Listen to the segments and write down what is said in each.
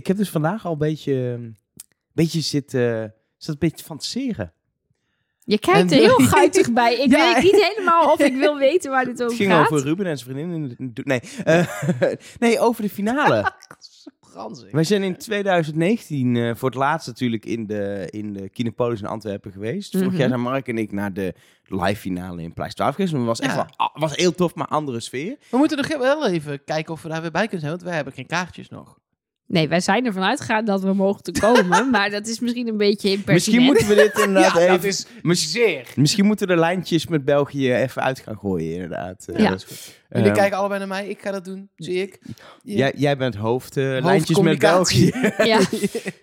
ik heb dus vandaag al een beetje, een beetje zitten, zit een beetje fantaseren. Je kijkt En- er heel guitig bij. Ik Ja. weet niet helemaal of ik wil weten waar dit Het over ging gaat. over Ruben en zijn vriendin. in de- Nee, eh, nee over de finale. Wij zijn in 2019 eh, voor het laatst natuurlijk in de, in de Kinepolis in Antwerpen geweest. Vorig Mhm. jaar zijn Mark en ik naar de live finale in Pleis 12 geweest. Dat was echt Ja. wel, was heel tof, maar andere sfeer. We moeten nog wel even kijken of we daar weer bij kunnen zijn, want wij hebben geen kaartjes nog. Nee, wij zijn ervan uitgegaan dat we mogen komen. maar dat is misschien een beetje impertinent. Misschien moeten we dit inderdaad ja, even... dat is mis- zeer. Misschien moeten we de lijntjes met België even uit gaan gooien, inderdaad. Eh, Ja. dat is goed. Jullie Ehm, kijken allebei naar mij, ik ga dat doen, zie ik. Ja. Jij, jij bent hoofd, eh, lijntjes met. België. Ja.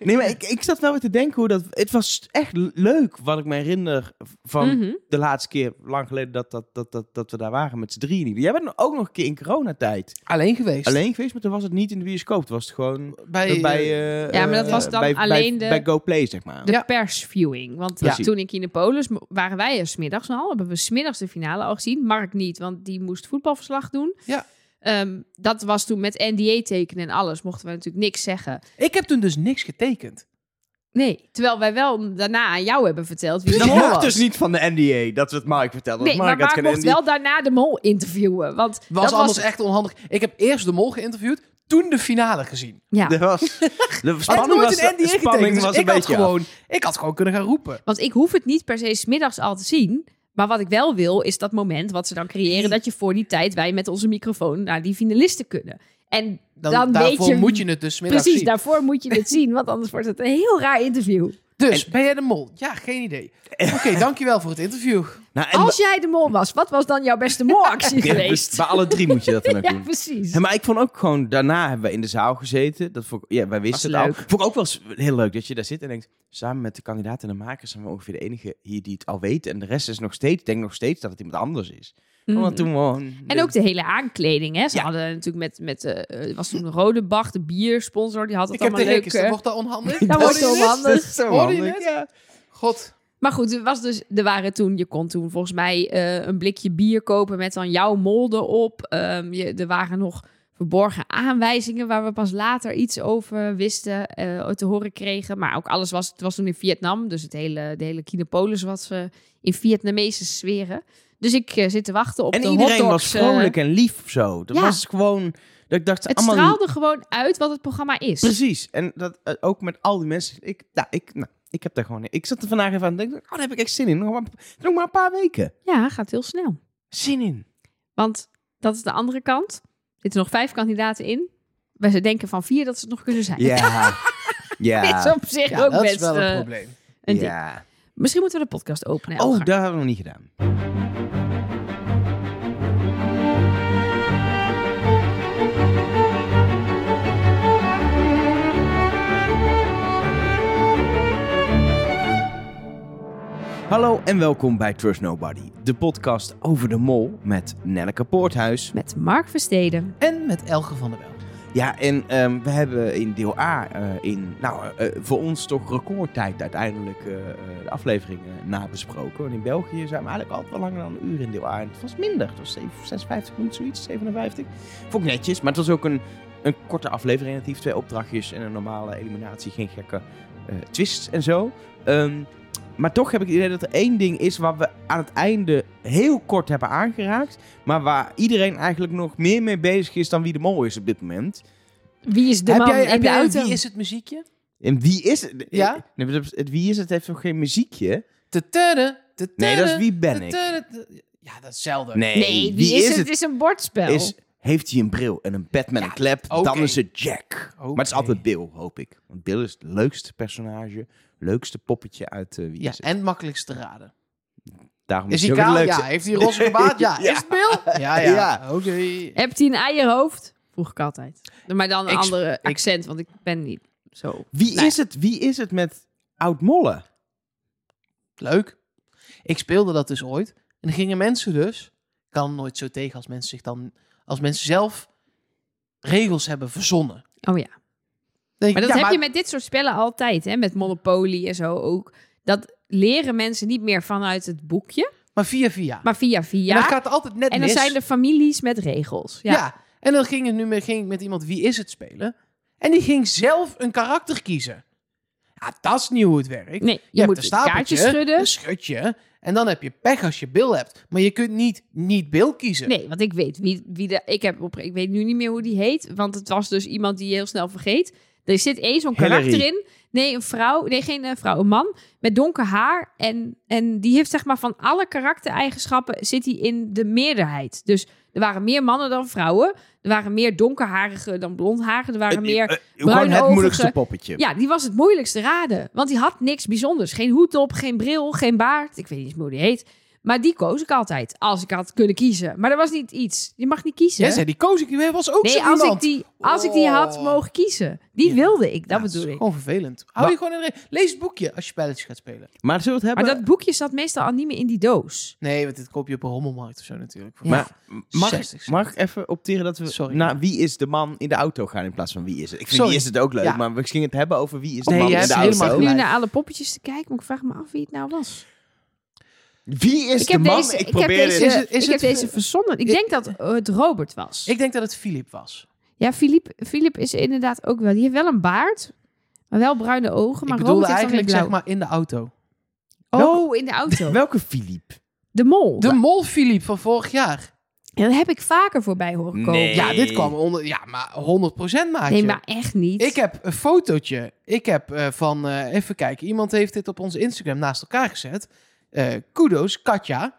Nee, maar ik, ik zat wel weer te denken hoe dat... Het was echt leuk wat ik me herinner van Mhm. de laatste keer, lang geleden, dat, dat, dat, dat, dat we daar waren met z'n drieën. Jij bent ook nog een keer in coronatijd Alleen geweest. alleen geweest, maar toen was het niet in de bioscoop. Toen was het gewoon Bij, bij... eh, eh, Ja, maar dat was dan bij, alleen bij, de- Bij GoPlay, zeg maar. De Ja. persviewing. Want Precies. toen in Kinepolis waren wij er smiddags al. Hebben we smiddags de finale al gezien. Mark niet, want die moest voetbalverslag doen. Ja. Ehm, dat was toen met NDA tekenen en alles. Mochten we natuurlijk niks zeggen. ik heb toen dus niks getekend. Nee, terwijl wij wel daarna aan jou hebben verteld wie de Dat mol dus niet van de NDA, dat we het Mark vertelden. Nee, want maar Mark had Mark mocht NDA. wel daarna de mol interviewen. Want Was dat anders was... echt onhandig. Ik heb eerst de mol geïnterviewd, toen de finale gezien. Ja, Er was, de Had spanning nooit was, een NDA de spanning getekend, dus was ik een had beetje af. gewoon, Ik had gewoon kunnen gaan roepen. want ik hoef het niet per se smiddags al te zien. Maar wat ik wel wil, is dat moment wat ze dan creëren... dat je voor die tijd, wij met onze microfoon... naar die finalisten kunnen. En Dan, Dan weet daarvoor je- moet je het dus middags precies, zien. daarvoor moet je het zien. Want anders wordt het een heel raar interview. Dus, ben jij de mol? Ja, geen idee. Oké, dankjewel voor het interview. Nou, en Als jij de mol was, wat was dan jouw beste molactie Ja, dus geweest? bij alle drie moet je dat dan ook Ja, doen. precies. Ja, maar ik vond ook gewoon, daarna hebben we in de zaal gezeten. Dat vond ik, ja, wij wisten Was het leuk. al. Vond ik ook wel eens heel leuk dat je daar zit en denkt, samen met de kandidaten en de makers zijn we ongeveer de enige hier die het al weten. En de rest is nog steeds, denk nog steeds dat het iemand anders is. Mhm. Want toen gewoon... En ook de hele aankleding, hè? Ze Ja. hadden natuurlijk met, met eh, was toen een rode bach, de biersponsor, die had het Ik heb de allemaal leuk. hekjes, dan eh, wordt dat onhandig. Dat Hoorde je zo dit? onhandig. Dat is zo Hoorde je handig, het? ja. God. Maar goed, er, was dus, er waren toen, je kon toen volgens mij eh, een blikje bier kopen met dan jouw mol erop. Ehm, je, er waren nog verborgen aanwijzingen waar we pas later iets over wisten, eh, te horen kregen. Maar ook alles was, het was toen in Vietnam, dus het hele, de hele Kinepolis was eh, in Vietnamese sferen. Dus ik zit te wachten op En de iedereen was hotdogs, vrolijk en lief of zo. Dat ja. was gewoon... Dat ik dacht, het allemaal... straalde gewoon uit wat het programma is. Precies. En dat ook met al die mensen. Ik, nou, ik, nou, ik heb daar gewoon... Ik zat er vandaag even aan te denken. Oh, daar heb ik echt zin in. Nog maar, nog maar een paar weken. Ja, gaat heel snel. Zin in. Want dat is de andere kant. Er zitten nog vijf kandidaten in. Wij denken van vier dat ze het nog kunnen zijn. Ja. ja. Dit is op zich Ja, ook dat best is wel een eh, probleem. een ding. ja. Misschien moeten we de podcast openen. Oh, dat hebben we nog niet gedaan. Hallo en welkom bij Trust Nobody, de podcast over de mol met Nelleke Poorthuis. Met Mark Versteden. En met Elge van der Wel. Ja, en ehm, we hebben in deel A eh, in, nou, eh, eh, voor ons toch recordtijd uiteindelijk eh, eh, de afleveringen nabesproken. Want in België zijn we eigenlijk altijd wel langer dan een uur in deel A. En het was minder, het was 7, 56 minuten zoiets, 57. Vond ik netjes, maar het was ook een, een korte aflevering. relatief twee opdrachtjes en een normale eliminatie, geen gekke eh, twists en zo. Ehm, maar toch heb ik het idee dat er één ding is waar we aan het einde heel kort hebben aangeraakt. Maar waar iedereen eigenlijk nog meer mee bezig is dan wie de mol is op dit moment. Wie is de heb man jij, in heb de auto? wie is het muziekje? En wie is het? Ja? Dat- het wie is het heeft nog geen muziekje. Tutudde, tutudde, Nee, dat is wie ben ik. Ja, dat is hetzelfde. Nee, Nee, wie, is, het? Het is een bordspel. Is, heeft hij een bril en een pet met Ja, een klep, dan is het Jack. Maar het is altijd Bill, hoop ik. Want Bill is het leukste personage, leukste poppetje uit eh, Wie Ja, is het. en het makkelijkst te raden. Daarom Is hij kaal? leukste. Ja. Heeft hij een roze gebaard? Ja. Ja. Is het Bill? Ja, ja. Ja. Oké. Hebt hij een eierhoofd? Vroeg ik altijd. Maar dan een Ik- andere accent, want ik ben niet zo. Wie, Nee. is het, wie is het met Oud Molle? Leuk. Ik speelde dat dus ooit. En dan gingen mensen dus... Ik kan nooit zo tegen als mensen zich dan... Als mensen zelf regels hebben verzonnen. Oh ja. Maar dat ja, heb je met dit soort spellen altijd, hè? Met Monopoly en zo ook. Dat leren mensen niet meer vanuit het boekje, Maar via via. maar via En via. dan gaat het altijd net en dan mis. zijn er families met regels. Ja. Ja. En dan ging, het nu met, ging ik met iemand wie is het spelen. En die ging zelf een karakter kiezen. Ja, dat is niet hoe het werkt. Nee, je, moet een kaartje stapeltje, schudden. een schutje. En dan heb je pech als je Bill hebt. Maar je kunt niet niet Bill kiezen. Nee, want ik weet wie, wie de. Ik, heb op, ik weet nu niet meer hoe die heet. Want het was dus iemand die je heel snel vergeet. Er zit één zo'n karakter in. Nee, een vrouw. Nee, geen eh, vrouw. Een man met donker haar. En, en die heeft zeg maar van alle karaktereigenschappen zit hij in de meerderheid. Dus er waren meer mannen dan vrouwen. Er waren meer donkerharigen dan blondharigen. Er waren Eh, meer... eh, gewoon het moeilijkste poppetje. Ja, die was het moeilijkste raden. Want die had niks bijzonders. Geen hoed op, geen bril, geen baard. Ik weet niet eens hoe die heet. Maar die koos ik altijd. Als ik had kunnen kiezen. Maar er was niet iets. Je mag niet kiezen. Jij zei, die koos ik. Was ook nee, zo als ik, die, als ik die had Oh. mogen kiezen. Die Ja. wilde ik. Dat Ja, bedoel is ik. gewoon vervelend. Hou je gewoon in de re- Lees het boekje als je spelletjes gaat spelen. Maar zullen we het Maar hebben? dat boekje zat meestal al niet meer in die doos. Nee, want dit koop je op een rommelmarkt of zo natuurlijk. Ja. Maar mag, 60 ik, mag ik even opteren dat we Sorry. naar wie is de man in de auto gaan in plaats van wie is het? Ik vind Sorry. wie is het ook leuk, Ja. maar we gingen het hebben over wie is de Nee, man je in de hebt auto. helemaal Nu gelijk. naar alle poppetjes te kijken. Maar ik vraag me af wie het nou was. Wie is Ik de man? deze, ik ik heb probeer deze, Is het- is ik heb het- deze verzonnen. Ik Ik- denk dat het Robert was. Ik denk dat het Philip was. Ja, Philippe is inderdaad ook wel. Die heeft wel een baard. Maar wel bruine ogen. ik Maar bedoelde Robert dan weer eigenlijk zeg maar in de auto. Oh, in de auto. Welke Philippe? De mol. De mol Philip van vorig jaar. Ja, dat heb ik vaker voorbij horen komen. Nee. Ja, dit kwam onder... Ja, maar 100% maatje. Nee, maar echt niet. Ik heb een fotootje. Ik heb eh, van... eh, even kijken. Iemand heeft dit op onze Instagram naast elkaar gezet. Eh kudos, Katja.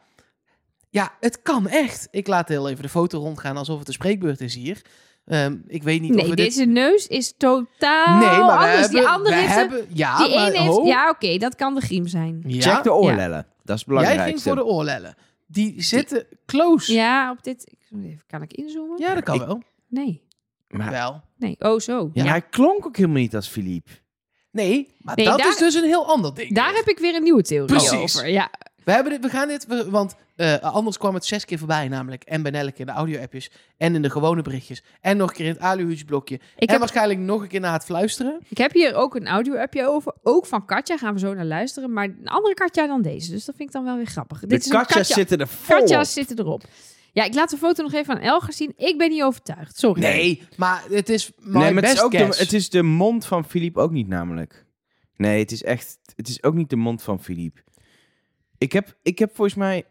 Ja, het kan echt. Ik laat heel even de foto rondgaan alsof het een spreekbeurt is hier. Ehm, ik weet niet of we dit... deze neus is totaal Nee, maar we anders. hebben... die andere heeft hebben ja, die maar, heeft... Ja, oké, dat kan de griem zijn. Ja, Check de oorlellen. Dat is het Jij ging voor de oorlellen. Die zitten close. Ja, Ja, op dit... ik- Even, kan ik inzoomen? dat kan Ik- wel. Nee. Maar, Wel. Nee. Oh, zo. ja. Ja. hij klonk ook helemaal niet als Philippe. Nee, maar Nee, dat daar- is dus een heel ander ding. Daar heb ik weer een nieuwe theorie Precies. over. Ja. We, hebben dit, we gaan dit, we- want eh, anders kwam het zes keer voorbij namelijk. En bij Nelleke in de audio-appjes. En in de gewone berichtjes. En nog een keer in het aluhuutje blokje. Ik en heb, waarschijnlijk nog een keer na het fluisteren. ik heb hier ook een audio-appje over. Ook van Katja. Gaan we zo naar luisteren. Maar een andere Katja dan deze. Dus dat vind ik dan wel weer grappig. De Dit is katjas Katja. zitten er vol op. Katja's zitten erop. Ja, ik laat de foto nog even aan Elger zien. Ik ben niet overtuigd. Sorry. Nee, maar het is my Nee, maar het is, ook de, guess. het is de mond van Philippe ook niet namelijk. Nee, het is echt... Het is ook niet de mond van Philippe. Ik heb, ik heb volgens mij...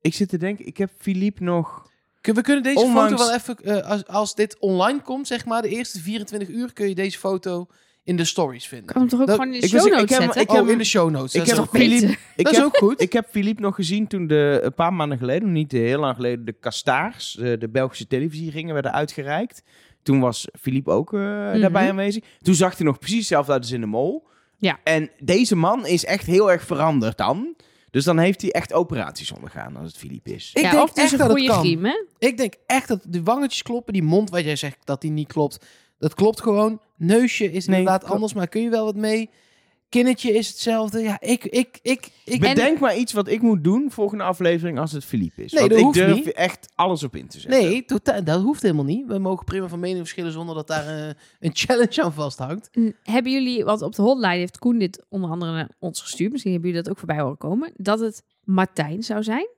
Ik zit te denken, ik heb Philippe nog... Kun- We kunnen deze Onlangs- foto wel even... eh, als, als dit online komt, zeg maar, de eerste 24 uur... kun je deze foto in de stories vinden. kan hem toch ook Dat- gewoon in de ik show ik heb- zetten? ik heb- oh, in de show notes. Ik dat heb nog. Philippe... Ik Dat is heb, ook goed. ik heb Philippe nog gezien toen de, een paar maanden geleden, niet heel lang geleden, de Kastaars, eh, de Belgische televisieringen, werden uitgereikt. Toen was Philippe ook eh, daarbij aanwezig. Toen zag hij nog precies hetzelfde uit als in de mol. Ja. En deze man is echt heel erg veranderd dan. Dus dan heeft hij echt operaties ondergaan als het Philippe is. Ik ja, denk of het is echt een dat het goede kan. Ik denk echt dat de wangetjes kloppen. Die mond wat jij zegt dat die niet klopt. Dat klopt gewoon. Neusje is Nee, inderdaad klopt. anders, maar kun je wel wat mee. Kinnetje is hetzelfde. Ja, ik... ik, ik, ik Bedenk maar iets wat ik moet doen volgende aflevering als het Philippe is. Nee, Want dat ik hoeft durf niet. echt alles op in te zetten. Nee, totaal, dat hoeft helemaal niet. We mogen prima van mening verschillen zonder dat daar eh, een challenge aan vasthangt. Mm, Hebben jullie, want op de hotline heeft Koen dit onder andere naar ons gestuurd. Misschien hebben jullie dat ook voorbij horen komen. Dat het Martijn zou zijn.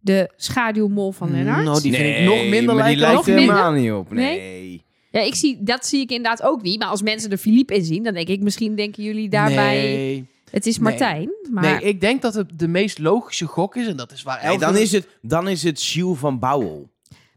De schaduwmol van Lennart. Nou, die vind ik nog minder maar die lijken. lijkt Nog er minder? helemaal niet op. Nee? Nee. Ja, ik zie, dat zie ik inderdaad ook niet. Maar als mensen er Philippe in zien, dan denk ik misschien denken jullie daarbij... Nee. Het is Nee. Martijn. Maar nee, ik denk dat het de meest logische gok is. En dat is waar Nee, dan, is het, dan is het Jules van Bouwel.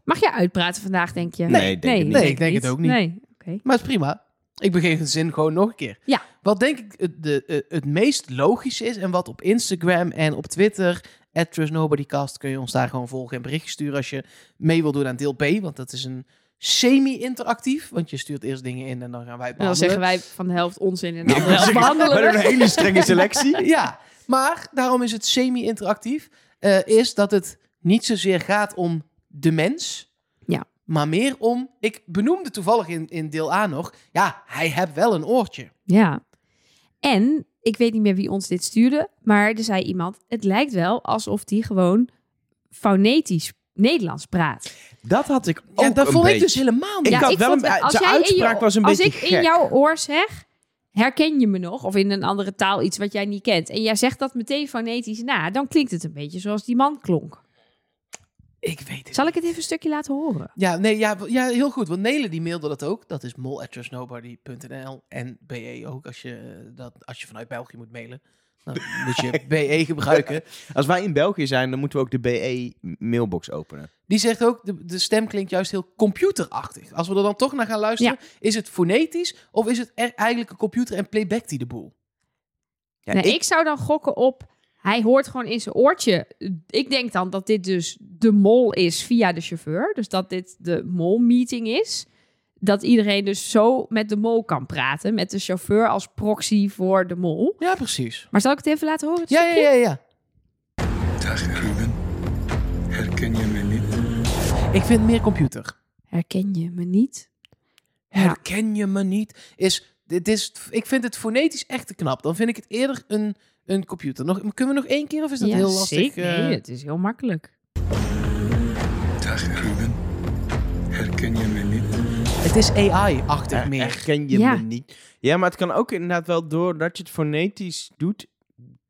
mag je uitpraten vandaag, denk je? Nee, ik denk het niet. Nee, ik denk het ook niet. Nee, oké. Maar het is prima. Ik begin de zin gewoon nog een keer. Ja. Wat denk ik het, de, eh, het meest logisch is en wat op Instagram en op Twitter, at TrustNobodyCast, kun je ons daar gewoon volgen en berichtjes sturen als je mee wil doen aan deel B. Want dat is een semi-interactief, want je stuurt eerst dingen in en dan gaan wij het En dan behandelen. zeggen wij van de helft onzin en de andere helft We behandelen hebben we. een hele strenge selectie. Ja, maar daarom is het semi-interactief. eh, is dat het niet zozeer gaat om de mens. Ja. Maar meer om. Ik benoemde toevallig in, in deel A nog. Ja, hij heeft wel een oortje. Ja. En ik weet niet meer wie ons dit stuurde, maar er zei iemand: het lijkt wel alsof die gewoon fonetisch Nederlands praat. Dat had ik ook Ja, dat een vond ik dus helemaal niet. Ik ja, had ik wel vond een- als jij je- was een als beetje ik in jouw oor zeg, herken je me nog? Of in een andere taal iets wat jij niet kent. En jij zegt dat meteen fonetisch na, dan klinkt het een beetje zoals die man klonk. Ik weet het Zal ik het even een stukje laten horen? Ja, nee, ja, ja, heel goed. Want Nele die mailde dat ook. Dat is mol.trustnobody.nl en BE ook, als je, eh, dat, als je vanuit België moet mailen. Dan moet je BE gebruiken. Als wij in België zijn, dan moeten we ook de BE-mailbox openen. Die zegt ook, de, de stem klinkt juist heel computerachtig. Als we er dan toch naar gaan luisteren, is het fonetisch of is het er eigenlijk een computer en playback die de boel? Ja, nee, ik- ik... zou dan gokken op. Hij hoort gewoon in zijn oortje. Ik denk dan dat dit dus de mol is via de chauffeur. Dus dat dit de mol-meeting is. Dat iedereen dus zo met de mol kan praten. Met de chauffeur als proxy voor de mol. Ja, precies. Maar zal ik het even laten horen? Ja, ja, ja, ja. Dag Ruben, herken je me niet? Ik vind meer computer. Herken je me niet? Herken je me niet? Is, dit is, ik vind het fonetisch echt te knap. Dan vind ik het eerder een, een computer. Nog, kunnen we nog één keer of is dat ja, heel lastig? zeker. eh? Nee, het is heel makkelijk. Dag Ruben, herken je me? Het is AI-achtig Er- meer. Herken je Ja. me niet? Ja, maar het kan ook inderdaad wel doordat je het fonetisch doet,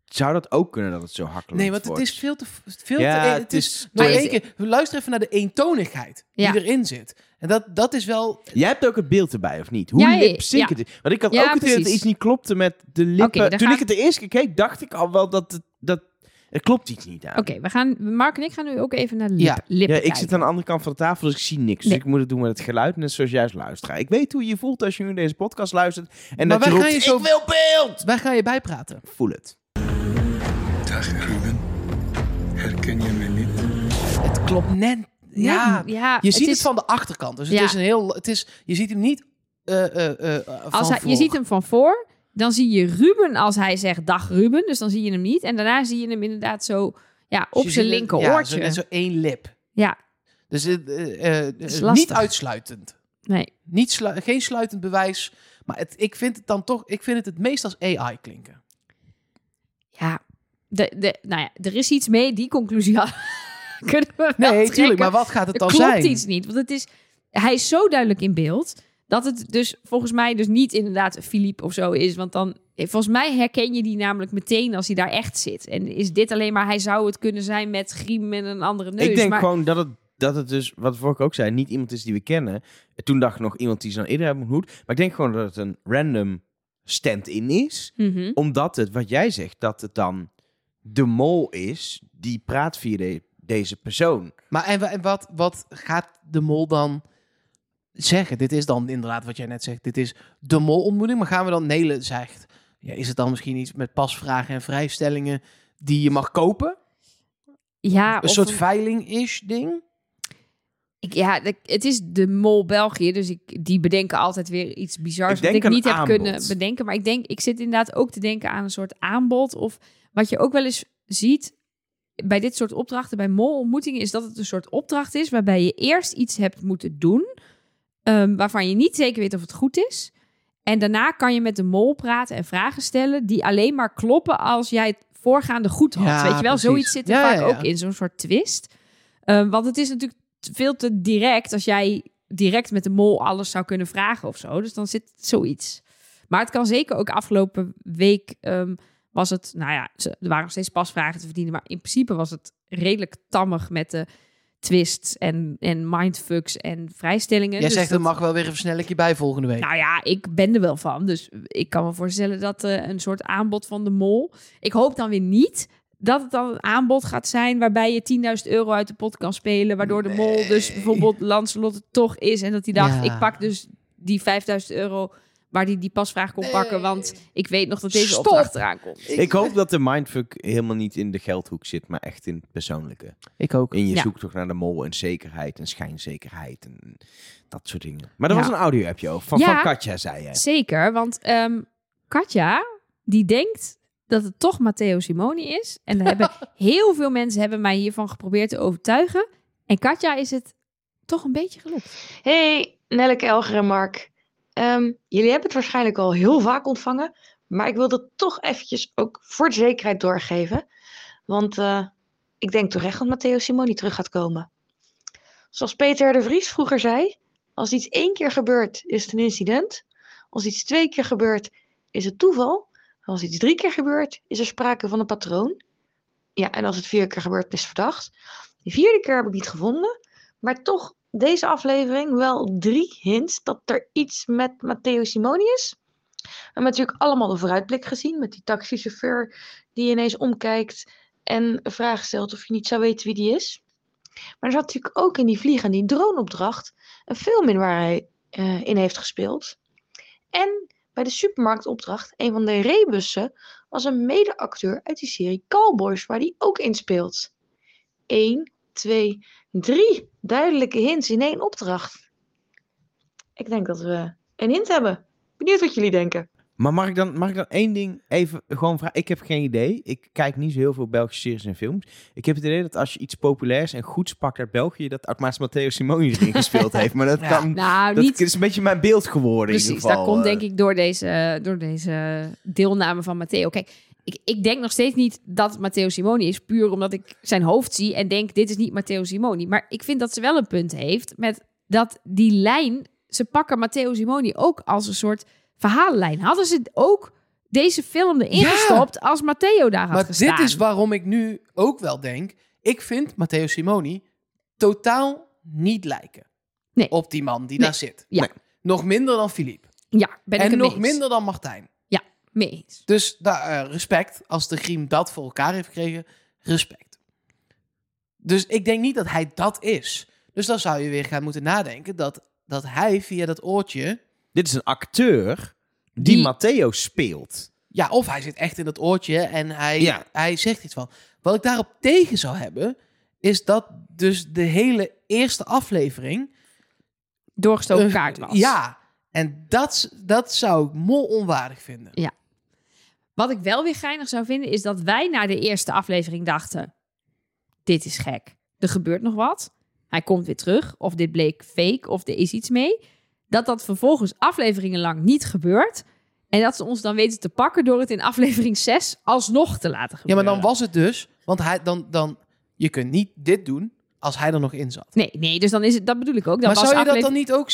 zou dat ook kunnen dat het zo hakkelijk Nee, want het is veel te... Veel Ja, te het is Maar één keer, luister even naar de eentonigheid Ja. die erin zit. En dat, dat is wel... Jij hebt ook het beeld erbij, of niet? Hoe Ja, lip-sync het is. Want ik had Ja, ook het idee dat er iets niet klopte met de lippen. Oké, dan Toen ik het de eerste keer keek, dacht ik al wel dat het... Dat, er klopt iets niet aan. Oké, we gaan. Mark en ik gaan nu ook even naar de lip, Ja. lippen Ja, ik kijken. zit aan de andere kant van de tafel, dus ik zie niks. Nee. Dus ik moet het doen met het geluid, net zoals jij als luisteraar. Ik weet hoe je je voelt als je nu deze podcast luistert. En Maar dat je wij roept, gaan je zo- ik wil beeld! Waar ga je bijpraten? Voel het. Dag Ruben, herken je me niet? Het klopt net... Ja, Nee, ja je ziet het, is- van de achterkant. Dus het Ja. is een heel... Het is, je ziet hem niet eh eh eh van Als hij, voor. je ziet hem van voor, dan zie je Ruben als hij zegt dag Ruben, dus dan zie je hem niet. En daarna zie je hem inderdaad zo ja, op zijn linker ja, oortje. Zo, net zo één lip. Ja, Dus is niet uitsluitend. nee. Niet slu- geen sluitend bewijs. Maar het, ik vind het dan toch... Ik vind het het meest als AI klinken. Ja, de, de, nou ja, er is iets mee, die conclusie kunnen we wel Nee, tuurlijk. Maar wat gaat het Er dan klopt zijn? iets niet, want het is, hij is zo duidelijk in beeld dat het dus volgens mij dus niet inderdaad Philippe of zo is, want dan volgens mij herken je die namelijk meteen als hij daar echt zit. En is dit alleen maar hij zou het kunnen zijn met griem en een andere neus. ik denk maar, gewoon dat het, dat het dus, wat vorige ook zei, niet iemand is die we kennen. Toen dacht ik nog iemand die ze dan eerder hebben ontmoet. Maar ik denk gewoon dat het een random stand-in is. Mhm. Omdat het, wat jij zegt, dat het dan de mol is die praat via de- deze persoon. Maar en, en wat, wat gaat de mol dan zeggen? Dit is dan inderdaad wat jij net zegt. Dit is de mol-ontmoeting. Maar gaan we dan... Nele zegt... Ja, is het dan misschien iets met pasvragen en vrijstellingen die je mag kopen? Ja, Een of soort een- veiling-ish ding? ik, ja, de- het is de mol België, dus ik, die bedenken altijd weer iets bizars Ik wat denk ik niet heb aanbod. kunnen bedenken. Maar ik denk, ik zit inderdaad ook te denken aan een soort aanbod of wat je ook wel eens ziet bij dit soort opdrachten, bij mol-ontmoetingen, is dat het een soort opdracht is waarbij je eerst iets hebt moeten doen ehm, waarvan je niet zeker weet of het goed is. En daarna kan je met de mol praten en vragen stellen die alleen maar kloppen als jij het voorgaande goed had. Ja, weet je wel, precies. zoiets zit er Ja, vaak ja, ook in, zo'n soort twist. Ehm, want het is natuurlijk veel te direct als jij direct met de mol alles zou kunnen vragen of zo. Dus dan zit zoiets. Maar het kan zeker ook afgelopen week ehm, was het, nou ja, er waren nog steeds pasvragen te verdienen, maar in principe was het redelijk tammig met de twists en, en mindfucks en vrijstellingen. Jij Dus zegt, dat- er mag wel weer een versnellingje bij volgende week. nou ja, ik ben er wel van. Dus ik kan me voorstellen dat eh, een soort aanbod van de mol. Ik hoop dan weer niet dat het dan een aanbod gaat zijn waarbij je 10.000 euro uit de pot kan spelen. Waardoor de mol dus bijvoorbeeld Lancelot het toch is. En dat hij dacht, Ja. ik pak dus die 5.000 euro waar hij die pasvraag kon pakken. Want ik weet nog dat deze Stop. opdracht eraan komt. Ik hoop dat de mindfuck helemaal niet in de geldhoek zit, maar echt in het persoonlijke. Ik ook. In je Ja. zoektocht naar de mol en zekerheid en schijnzekerheid en dat soort dingen. Maar er Ja. was een audio-appje over, van, Ja. van Katja, zei je. Zeker, want ehm, Katja, die denkt dat het toch Matteo Simoni is. En er hebben heel veel mensen hebben mij hiervan geprobeerd te overtuigen. En Katja is het toch een beetje gelukt. Hey, Nelleke, Elger en Mark. Ehm, jullie hebben het waarschijnlijk al heel vaak ontvangen, maar ik wil dat toch eventjes ook voor de zekerheid doorgeven. Want eh, ik denk terecht dat Matteo Simoni terug gaat komen. Zoals Peter de Vries vroeger zei, als iets één keer gebeurt, is het een incident. Als iets twee keer gebeurt, is het toeval. Als iets drie keer gebeurt, is er sprake van een patroon. Ja, en als het vier keer gebeurt, is het verdacht. De vierde keer heb ik niet gevonden. Maar toch, deze aflevering wel drie hints dat er iets met Matteo Simoni is. We hebben natuurlijk allemaal de vooruitblik gezien met die taxichauffeur die ineens omkijkt en een vraag stelt of je niet zou weten wie die is. Maar er zat natuurlijk ook in die vlieg en die droneopdracht een film in waar hij eh, in heeft gespeeld. En bij de supermarktopdracht, een van de rebussen, was een medeacteur uit die serie Cowboys, waar hij ook in speelt. 1, 2, 3 duidelijke hints in één opdracht. Ik denk dat we een hint hebben. Benieuwd wat jullie denken. Maar mag ik, dan, mag ik dan één ding even gewoon vragen? Ik heb geen idee. Ik kijk niet zo heel veel Belgische series en films. Ik heb het idee dat als je iets populairs en goeds pakt uit België, dat automatisch Matteo Simoni erin gespeeld heeft. Maar dat, Ja. kan, Nou, dat niet is een beetje mijn beeld geworden. in Precies, ieder geval. dat komt Eh, denk ik door deze, door deze deelname van Matteo. Kijk, ik, ik denk nog steeds niet dat Matteo Simoni is, puur omdat ik zijn hoofd zie en denk, dit is niet Matteo Simoni. Maar ik vind dat ze wel een punt heeft met dat die lijn, ze pakken Matteo Simoni ook als een soort verhaallijn. Hadden ze ook deze film erin Ja. gestopt als Matteo daar had Maar gestaan? dit is waarom ik nu ook wel denk... Ik vind Matteo Simoni totaal niet lijken Nee. op die man die Nee. daar zit. Ja. Nee. Nog minder dan Philippe. Ja, ben ik en het nog eens. minder dan Martijn. Mee eens. Dus daar, eh, respect. Als de Griem dat voor elkaar heeft gekregen, respect. Dus ik denk niet dat hij dat is. Dus dan zou je weer gaan moeten nadenken dat, dat hij via dat oortje... Dit is een acteur die, Die- Matteo speelt. Ja, of hij zit echt in dat oortje en hij, Ja. hij zegt iets van. Wat ik daarop tegen zou hebben, is dat dus de hele eerste aflevering... Doorgestoken kaart was. Ja, en dat, dat zou ik mol onwaardig vinden. Wat ik wel weer geinig zou vinden, is dat wij na de eerste aflevering dachten: dit is gek. Er gebeurt nog wat. Hij komt weer terug. Of dit bleek fake, of er is iets mee. Dat dat vervolgens afleveringen lang niet gebeurt. En dat ze ons dan weten te pakken door het in aflevering 6 alsnog te laten Ja, gebeuren. maar dan was het dus... Want hij, dan, dan, je kunt niet dit doen als hij er nog in zat. Nee, nee, dus dan is het, dat bedoel ik ook. Dan maar was zou je dat dan niet ook...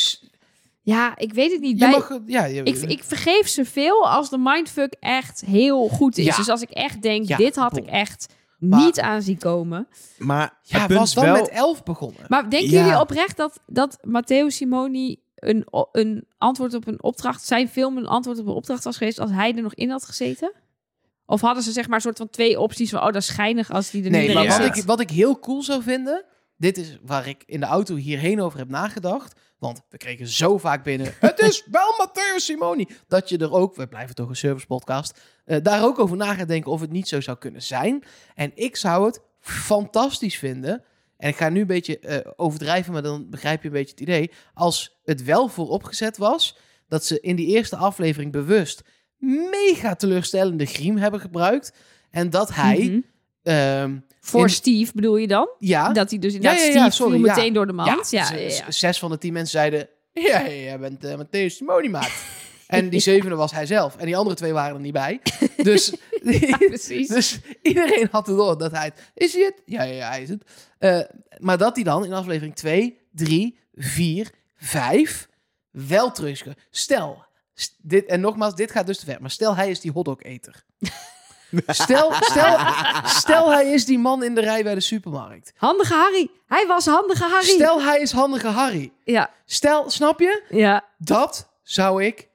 Ja, ik weet het niet. Je Bij... mag, ja, je, Ik, ik vergeef ze veel als de mindfuck echt heel goed is. Ja. Dus als ik echt denk, Ja, dit had bom. ik echt Maar- niet aan zien komen. Maar ja, was is dan wel... met elf begonnen. Maar denken Ja. jullie oprecht dat, dat Matteo Simoni een, een antwoord op een opdracht, zijn film een antwoord op een opdracht was geweest als hij er nog in had gezeten? Of hadden ze zeg maar een soort van twee opties van, oh, dat is schijnig als die er Nee, niet maar wat ik, wat ik heel cool zou vinden... Dit is waar ik in de auto hierheen over heb nagedacht. Want we kregen zo vaak binnen... het is wel Matteo Simoni. Dat je er ook... We blijven toch een service podcast. eh, daar ook over na gaat denken of het niet zo zou kunnen zijn. En ik zou het fantastisch vinden... En ik ga nu een beetje eh, overdrijven, maar dan begrijp je een beetje het idee. Als het wel vooropgezet was... dat ze in die eerste aflevering bewust... mega teleurstellende griem hebben gebruikt... En dat hij... Mhm. ehm, Voor in- Steve bedoel je dan? ja, Dat hij dus inderdaad ja, ja, Steve sorry, viel meteen door de mand. Ja, zes van de tien mensen zeiden... Ja, jij bent uh, Matthäus Simoni, maat. en die zevende was hij zelf. En die andere twee waren er niet bij. Dus, Ja, dus iedereen had het door dat hij het... Is hij het? Ja, ja, ja, hij is het. Eh, maar dat hij dan in aflevering 2, 3, 4, 5 wel terug Stel, st- dit, en nogmaals, dit gaat dus te ver. Maar stel, hij is die hotdog-eter. Stel, stel, stel, hij is die man in de rij bij de supermarkt. Handige Harry. Hij was handige Harry. Stel, hij is handige Harry. Ja, Stel, snap je? ja. Dat zou ik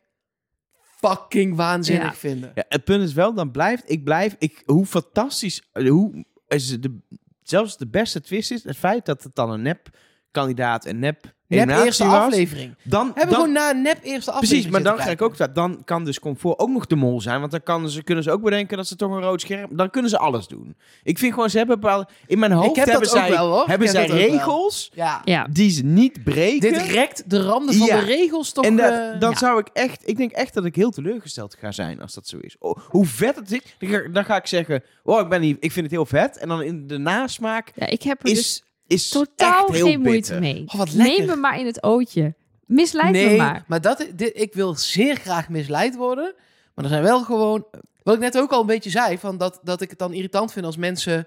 fucking waanzinnig Ja. vinden. Ja, het punt is wel, dan blijft, ik blijf, ik, hoe fantastisch, hoe is het de, zelfs de beste twist is, het feit dat het dan een nep kandidaat en nep Nep eerste was, aflevering. Dan, Hebben we dan, gewoon na een nep eerste aflevering Precies, maar dan zitten ga ik kijken. ook, dan kan dus Comfort ook nog de mol zijn, want dan kan ze, kunnen ze ook bedenken dat ze toch een rood scherm, dan kunnen ze alles doen. Ik vind gewoon, ze hebben bepaalde, in mijn hoofd heb dat hebben ook zij, wel, hoor. hebben Ik zij heb dat ook wel. regels Ja. ja. die ze niet breken. Dit rekt de randen van Ja. de regels toch... en dat, eh, dan ja. zou ik echt, ik denk echt dat ik heel teleurgesteld ga zijn als dat zo is. Oh, hoe vet het is, dan ga, dan ga ik zeggen, oh, ik, ben niet, ik vind het heel vet. En dan in de nasmaak ja ik heb er dus is, totaal echt heel geen moeite bitter. mee. Oh, wat lekker. Neem me maar in het ootje. Misleid nee, me maar. maar dat, dit, ik wil zeer graag misleid worden. Maar er zijn wel gewoon... Wat ik net ook al een beetje zei, van dat, dat ik het dan irritant vind als mensen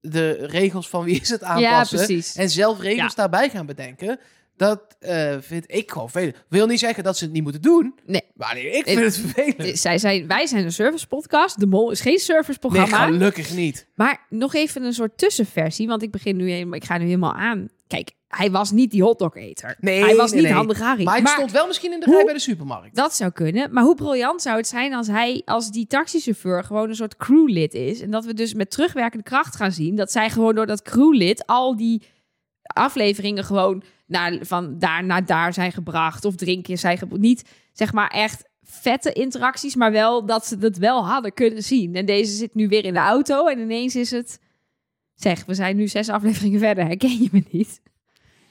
de regels van wie is het Ja, aanpassen. precies. en zelf regels Ja. daarbij gaan bedenken. Dat eh, vind ik gewoon vervelend. Wil niet zeggen dat ze het niet moeten doen. Nee. Maar nee, ik vind het vervelend. Zij zijn, wij zijn een service podcast. De Mol is geen Nee, serviceprogramma. gelukkig niet. Maar nog even een soort tussenversie, want ik begin nu helemaal, ik ga nu helemaal aan. Kijk, hij was niet die hotdog-eter. Nee, hij was nee, niet nee. handig Harry. Maar Maar stond wel misschien in de hoe- rij bij de supermarkt. Dat zou kunnen. Maar hoe briljant zou het zijn als hij, als die taxichauffeur gewoon een soort crewlid is. En dat we dus met terugwerkende kracht gaan zien dat zij gewoon door dat crewlid al die afleveringen gewoon naar, van daar naar daar zijn gebracht. Of drinken zijn gebracht. Niet zeg maar echt vette interacties, maar wel dat ze het wel hadden kunnen zien. En deze zit nu weer in de auto en ineens is het... Zeg, we zijn nu zes afleveringen verder. Herken je me niet?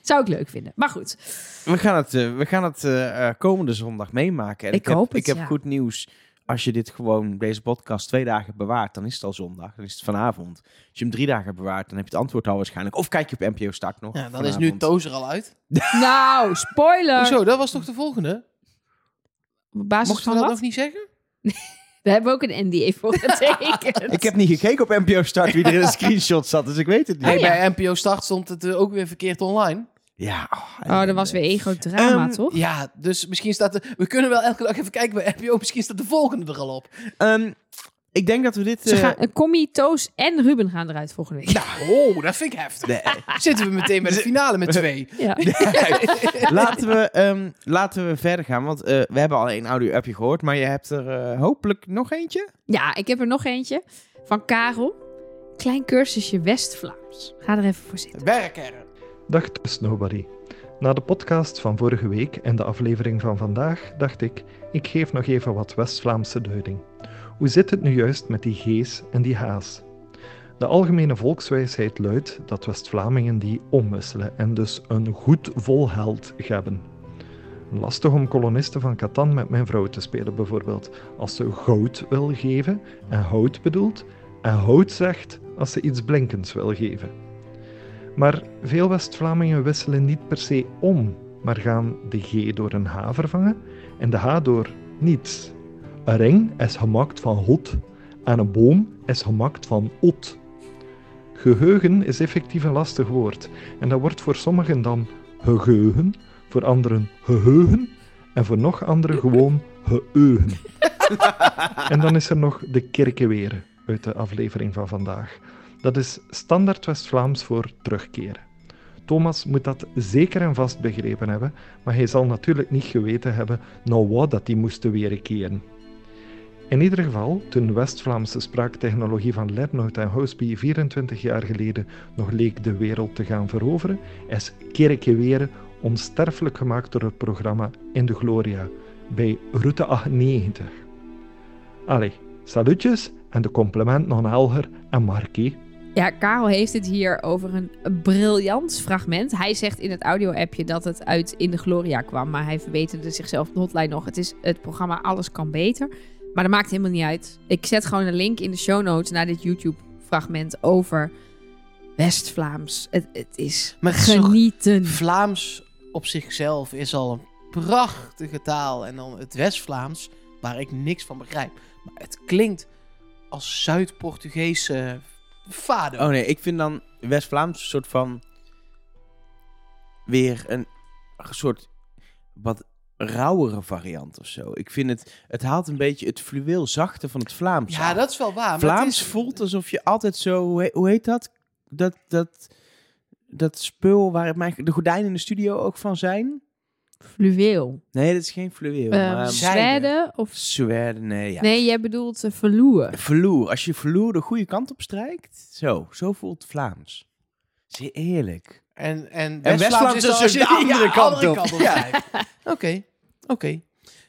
Zou ik leuk vinden. Maar goed. We gaan het, eh, we gaan het eh, eh, komende zondag meemaken. En Ik heb, hoop het, Ik heb ja. goed nieuws. Als je dit gewoon, deze podcast, twee dagen bewaart, dan is het al zondag. Dan is het vanavond. Als je hem drie dagen bewaart, dan heb je het antwoord al waarschijnlijk. Of kijk je op NPO Start nog. Ja, dan is nu. Tozer al uit. Nou, spoiler. Hoezo? Dat was toch de volgende? Basis Mochten van we dat wat? nog niet zeggen? Daar hebben we ook een NDA voor getekend. Ik heb niet gekeken op NPO Start wie er in de screenshot zat, dus ik weet het niet. Oh, Nee, bij NPO Start stond het eh, ook weer verkeerd online. Ja. Oh, dat was weer ego-drama, Ehm, toch? Ja, dus misschien staat de... We kunnen wel elke dag even kijken bij NPO. Misschien staat de volgende er al op. Ehm, ik denk dat we dit... Ze eh, gaan, een Commie, Toos en Ruben gaan eruit volgende week. Nou, oh, dat vind ik heftig. nee. Zitten we meteen bij de finale met twee. Ja. laten, we, ehm, laten we verder gaan, want eh, we hebben al een audio-appje gehoord, maar je hebt er eh, hopelijk nog eentje. ja, ik heb er nog eentje van Karel. Klein cursusje West-Vlaams. Ga er even voor zitten. Werken. Dag Trust Nobody. Na de podcast van vorige week en de aflevering van vandaag dacht ik, ik geef nog even wat West-Vlaamse duiding. Hoe zit het nu juist met die G's en die H's? De algemene volkswijsheid luidt dat West-Vlamingen die omwisselen en dus een goed volheld hebben. Lastig om kolonisten van Catan met mijn vrouw te spelen bijvoorbeeld, als ze goud wil geven en hout bedoelt, en hout zegt als ze iets blinkends wil geven. Maar veel West-Vlamingen wisselen niet per se om, maar gaan de G door een H vervangen en de H door niets. Een ring is gemaakt van hot en een boom is gemaakt van ot. Geheugen is effectief een lastig woord en dat wordt voor sommigen dan geheugen, voor anderen geheugen en voor nog anderen gewoon geheugen. en dan is er nog de kerkenweren uit de aflevering van vandaag. Dat is standaard West-Vlaams voor terugkeren. Thomas moet dat zeker en vast begrepen hebben, maar hij zal natuurlijk niet geweten hebben nou wat dat hij moest weren keren. In ieder geval, toen West-Vlaamse spraaktechnologie van Lernout en Houseby 24 jaar geleden nog leek de wereld te gaan veroveren, is Kerkeweren onsterfelijk gemaakt door het programma In de Gloria bij Route 98. Allee, salutjes en de complimenten aan Helger en Markie. Ja, Karel heeft het hier over een briljant fragment. Hij zegt in het audio-appje dat het uit In de Gloria kwam. Maar hij verbeterde zichzelf de hotline nog. Het is het programma Alles Kan Beter. Maar dat maakt helemaal niet uit. Ik zet gewoon een link in de show notes naar dit YouTube-fragment over West-Vlaams. Het, het is Maar genieten. Vlaams op zichzelf is al een prachtige taal. En dan het West-Vlaams, waar ik niks van begrijp. Maar het klinkt als Zuid-Portugese fado. Oh nee, ik vind dan West-Vlaams een soort van... Weer een soort wat rauwere variant of zo. Ik vind het... Het haalt een beetje het fluweel zachte van het Vlaams ja, dat is wel waar. maar Vlaams het is- voelt alsof je altijd zo... Hoe heet, hoe heet dat? Dat... dat dat spul waar mijn, de gordijnen in de studio ook van zijn. Fluweel. Nee, dat is geen fluweel. Ehm maar. Zweden of... Zweden, nee. Ja. Nee, jij bedoelt uh, verloer. Vloer. Als je vloer de goede kant op strijkt. Zo, zo voelt Vlaams. Zeer eerlijk. En, en West-Vlaams is is dan als je de andere ja, kant andere op. kant op Ja. schrijft. Oké, oké.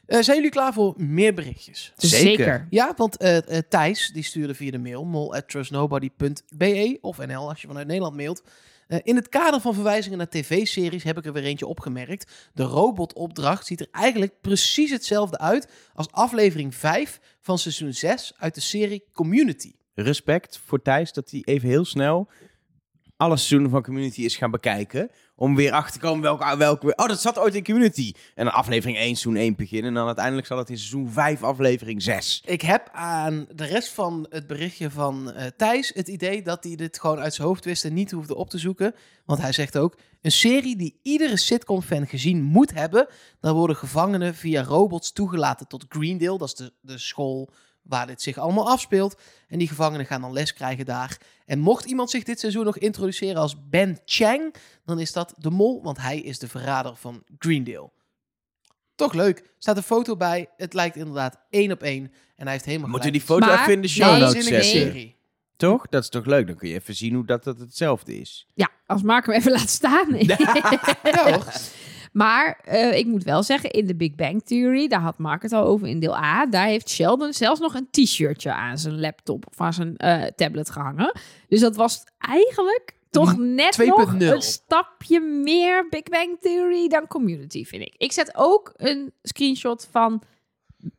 Eh, zijn jullie klaar voor meer berichtjes? Zeker. Ja, want eh, eh, Thijs die stuurde via de mail mol@trustnobody.be of nl als je vanuit Nederland mailt. Eh, in het kader van verwijzingen naar tv-series heb ik er weer eentje opgemerkt. De robotopdracht ziet er eigenlijk precies hetzelfde uit als aflevering 5 van seizoen 6 uit de serie Community. Respect voor Thijs dat hij even heel snel alle seizoenen van Community is gaan bekijken. Om weer achter te komen welke, welke... Oh, dat zat ooit in Community. En dan aflevering 1, seizoen 1 beginnen. En dan uiteindelijk zal het in seizoen 5, aflevering 6. Ik heb aan de rest van het berichtje van eh, Thijs het idee dat hij dit gewoon uit zijn hoofd wist en niet hoefde op te zoeken. Want hij zegt ook, een serie die iedere sitcom-fan gezien moet hebben. Dan worden gevangenen via robots toegelaten tot Greendale. Dat is de, de school waar dit zich allemaal afspeelt. En die gevangenen gaan dan les krijgen daar. En mocht iemand zich dit seizoen nog introduceren als Ben Chang, dan is dat de mol, want hij is de verrader van Greendale. Toch leuk. Staat een foto bij. Het lijkt inderdaad één op één. En hij heeft helemaal Moeten die gelijk. foto Maar- even in de show Nee, notes Waanzinnige zetten? serie. Toch? Dat is toch leuk? Dan kun je even zien hoe dat, dat hetzelfde is. Ja, als Mark hem even laat staan. Ja, hoor. Maar eh, ik moet wel zeggen, in de Big Bang Theory, daar had Mark het al over in deel A, daar heeft Sheldon zelfs nog een t-shirtje aan zijn laptop of aan zijn eh, tablet gehangen. Dus dat was eigenlijk toch net 2.0. nog een stapje meer Big Bang Theory dan Community, vind ik. Ik zet ook een screenshot van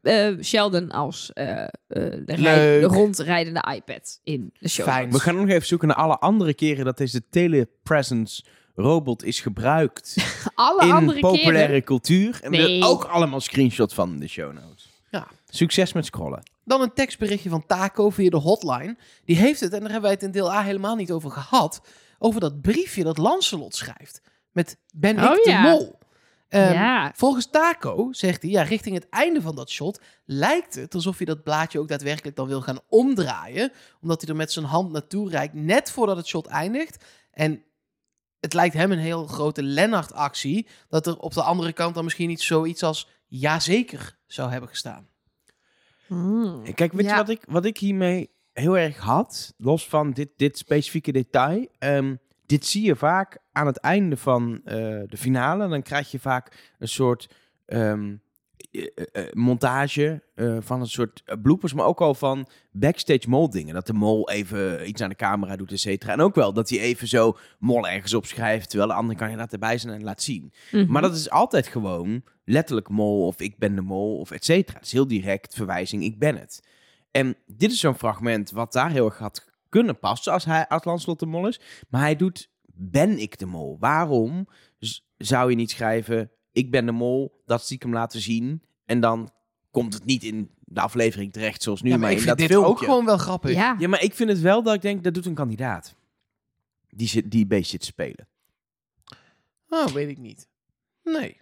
eh, Sheldon als eh, eh, de, rij- Leuk. de rondrijdende iPad in de show. Fijn. We gaan nog even zoeken naar alle andere keren dat deze telepresence robot is gebruikt Alle in andere populaire keren. cultuur. En Nee. er ook allemaal screenshot van de show notes. Ja. Succes met scrollen. Dan een tekstberichtje van Taco via de hotline. Die heeft het, en daar hebben wij het in deel A helemaal niet over gehad, over dat briefje dat Lancelot schrijft. Met ben ik Oh, de ja. mol? Ehm, Ja. Volgens Taco zegt hij, ja, richting het einde van dat shot lijkt het alsof hij dat blaadje ook daadwerkelijk dan wil gaan omdraaien. Omdat hij er met zijn hand naartoe reikt, net voordat het shot eindigt. En het lijkt hem een heel grote Lennart-actie. Dat er op de andere kant dan misschien niet zoiets als jazeker zou hebben gestaan. Hmm. Kijk, weet Ja. je wat ik, wat ik hiermee heel erg had? Los van dit, dit specifieke detail. Ehm, dit zie je vaak aan het einde van eh, de finale. Dan krijg je vaak een soort ehm, eh, eh, eh, montage eh, van een soort eh, bloopers. Maar ook al van backstage mol dingen. Dat de mol even iets aan de camera doet, et cetera. En ook wel dat hij even zo mol ergens opschrijft. Terwijl de andere kandidaat erbij zijn en laat zien. Mhm. Maar dat is altijd gewoon letterlijk mol of ik ben de mol of et cetera. Het is heel direct verwijzing, ik ben het. En dit is zo'n fragment wat daar heel erg had kunnen passen als hij als Lancelot de mol is. Maar hij doet ben ik de mol. Waarom zou je niet schrijven ik ben de mol, dat stiekem laten zien en dan komt het niet in de aflevering terecht zoals nu, Ja, maar, maar ik in vind dat dit ook gewoon wel grappig. ja. Ja, maar ik vind het wel dat ik denk dat doet een kandidaat die zit die beest zit te spelen. Oh, weet ik niet. Nee.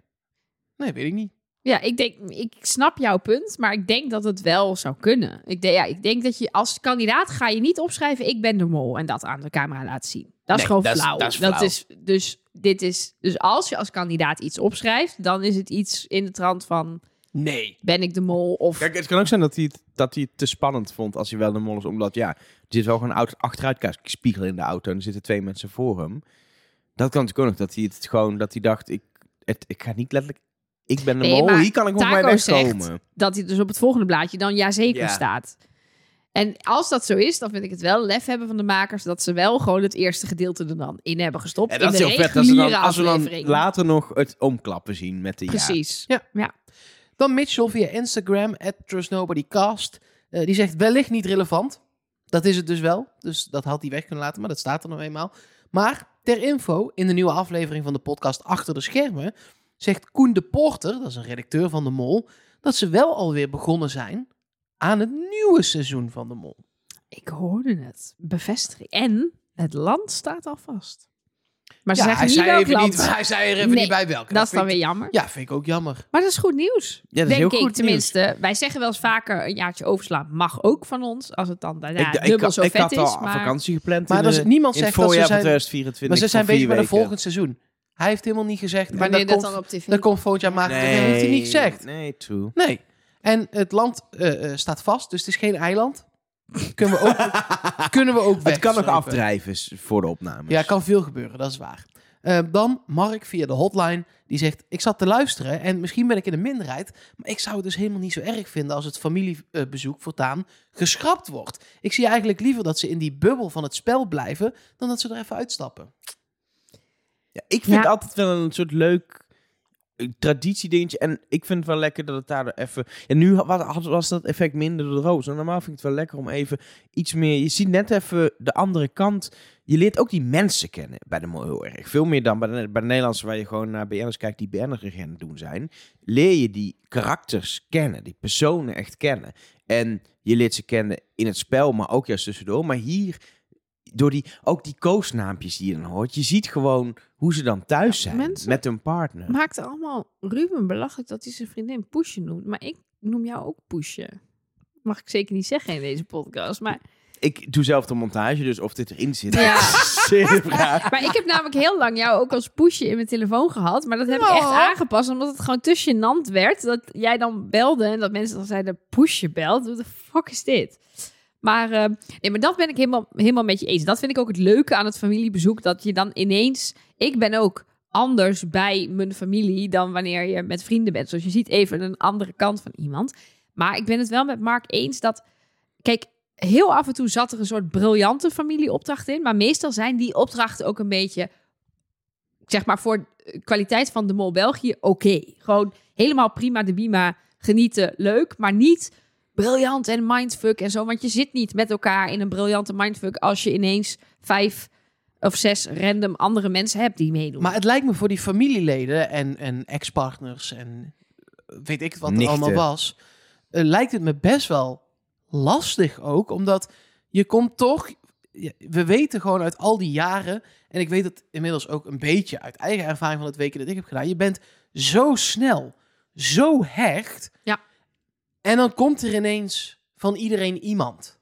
Nee, weet ik niet. Ja, ik denk, ik snap jouw punt, maar ik denk dat het wel zou kunnen. Ik, denk, ja, ik denk dat je als kandidaat ga je niet opschrijven, ik ben de mol en dat aan de camera laten zien. Dat is Nee, gewoon dat is- flauw. dat is flauw. is dus dit is dus als je als kandidaat iets opschrijft, dan is het iets in de trant van Nee. ben ik de mol of Kijk, het kan ook zijn dat hij het, dat hij het te spannend vond als hij wel de mol is. Omdat, ja, er zit wel gewoon een auto, achteruitkijkspiegel in de auto en er zitten twee mensen voor hem. Dat kan natuurlijk ook nog, dat hij het gewoon, dat hij dacht, ik, het, ik ga niet letterlijk, ik ben de Nee, mol, hier kan ik nog mee wegkomen. dat hij dus op het volgende blaadje dan ja zeker Ja. staat. En als dat zo is, dan vind ik het wel lef hebben van de makers dat ze wel gewoon het eerste gedeelte er dan in hebben gestopt. En in dat is de heel vet, als we, reguliere dan, als we dan aflevering. later nog het omklappen zien met de ja. Precies. Ja. ja. Dan Mitchell via Instagram, at TrustNobodyCast. Eh, die zegt wellicht niet relevant. Dat is het dus wel. Dus dat had hij weg kunnen laten, maar dat staat er nog eenmaal. Maar ter info, in de nieuwe aflevering van de podcast Achter de Schermen... zegt Koen de Porter, dat is een redacteur van De Mol... dat ze wel alweer begonnen zijn aan het nieuwe seizoen van De Mol. Ik hoorde het. Bevestiging. En het land staat al vast. Maar ze Ja, zeggen hij niet zei, welk even land. niet, hij zei er even Nee, niet bij welke. dat is dan weer jammer. Ja, vind ik ook jammer. Maar dat is goed nieuws. Ja, dat is denk heel ik goed tenminste. Wij zeggen wel eens vaker een jaartje overslaan mag ook van ons. Als het dan daarna ik, dubbel had- zo ik vet had is. al Maar vakantie gepland Maar in, niemand in zegt dat ze voorjaar zijn- 2024 Maar ze zijn bezig met een volgend seizoen. Hij heeft helemaal niet gezegd... wanneer dat komt- dan op tv Dat komt volgend jaar maart. Dat heeft hij niet gezegd. Nee, true. Nee. En het land eh, eh, staat vast, dus het is geen eiland. Kunnen we ook, kunnen we ook Het kan nog afdrijven voor de opnames. Ja, kan veel gebeuren, dat is waar. Eh, dan Mark via de hotline. Die zegt, ik zat te luisteren en misschien ben ik in de minderheid. Maar ik zou het dus helemaal niet zo erg vinden als het familiebezoek voortaan geschrapt wordt. Ik zie eigenlijk liever dat ze in die bubbel van het spel blijven... dan dat ze er even uitstappen. Ja, ik vind Ja. altijd wel een soort leuk een traditiedingetje. En ik vind het wel lekker dat het daar even... En nu was, was dat effect minder door de roos. En normaal vind ik het wel lekker om even iets meer... Je ziet net even de andere kant. Je leert ook die mensen kennen bij de Mol heel erg. Veel meer dan bij de, bij de Nederlandse, waar je gewoon naar BN'ers kijkt die BN'ers aan het doen zijn. Leer je die karakters kennen, die personen echt kennen. En je leert ze kennen in het spel, maar ook juist tussendoor. Maar hier, door die, ook die koosnaampjes die je dan hoort, je ziet gewoon hoe ze dan thuis zijn mensen- met hun partner. Maakt allemaal Ruben belachelijk dat hij zijn vriendin Poesje noemt. Maar ik noem jou ook Poesje. Mag ik zeker niet zeggen in deze podcast. Maar, Ik doe zelf de montage, dus of dit erin zit, Ja. is zeer de vraag. maar ik heb namelijk heel lang jou ook als Poesje in mijn telefoon gehad. Maar dat heb ik echt Oh. aangepast, omdat het gewoon te gênant werd. Dat jij dan belde en dat mensen dan zeiden Poesje belt. What the fuck is dit? Maar, eh, nee, maar dat ben ik helemaal, helemaal met je eens. Dat vind ik ook het leuke aan het familiebezoek. Dat je dan ineens... Ik ben ook anders bij mijn familie dan wanneer je met vrienden bent. Zoals je ziet even een andere kant van iemand. Maar ik ben het wel met Mark eens dat... Kijk, heel af en toe zat er een soort briljante familieopdracht in. Maar meestal zijn die opdrachten ook een beetje... Zeg maar voor kwaliteit van de Mol België oké. Gewoon helemaal prima de bima genieten, leuk. Maar niet briljant en mindfuck en zo. Want je zit niet met elkaar in een briljante mindfuck... als je ineens vijf of zes random andere mensen hebt die meedoen. Maar het lijkt me voor die familieleden en, en ex-partners en weet ik wat er Nichten. allemaal was, eh, lijkt het me best wel lastig ook, omdat je komt toch, we weten gewoon uit al die jaren, en ik weet het inmiddels ook een beetje uit eigen ervaring van het weken dat ik heb gedaan, je bent zo snel, zo hecht, Ja. En dan komt er ineens van iedereen iemand.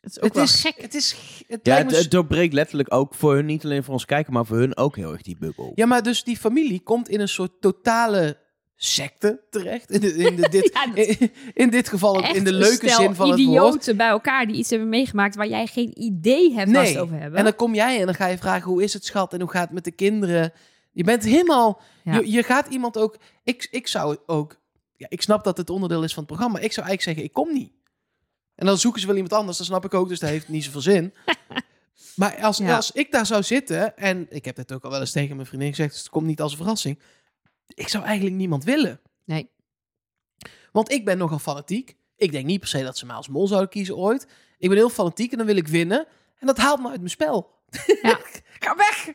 het is ook Het wel is gek. Het is, het Ja, het, doorbreekt letterlijk ook voor hun, niet alleen voor ons kijken, maar voor hun ook heel erg die bubbel. Ja, maar dus die familie komt in een soort totale secte terecht. In, de- in, de, dit, Ja, dat- in, in dit geval ook in de leuke stel zin van het woord. idioten bij elkaar die iets hebben meegemaakt waar jij geen idee hebt het over hebben. En dan kom jij en dan ga je vragen hoe is het schat en hoe gaat het met de kinderen. Je bent helemaal... Ja. Je, je gaat iemand ook... Ik, ik zou ook... Ja, ik snap dat het onderdeel is van het programma. Ik zou eigenlijk zeggen, ik kom niet. En dan zoeken ze wel iemand anders. Dat snap ik ook, dus dat heeft niet zoveel zin. maar als, Ja. als ik daar zou zitten... En ik heb dit ook al wel eens tegen mijn vriendin gezegd... Dus het komt niet als een verrassing. Ik zou eigenlijk niemand willen. Nee. Want ik ben nogal fanatiek. Ik denk niet per se dat ze mij als mol zouden kiezen ooit. Ik ben heel fanatiek en dan wil ik winnen. En dat haalt me uit mijn spel. Ja. Ga weg!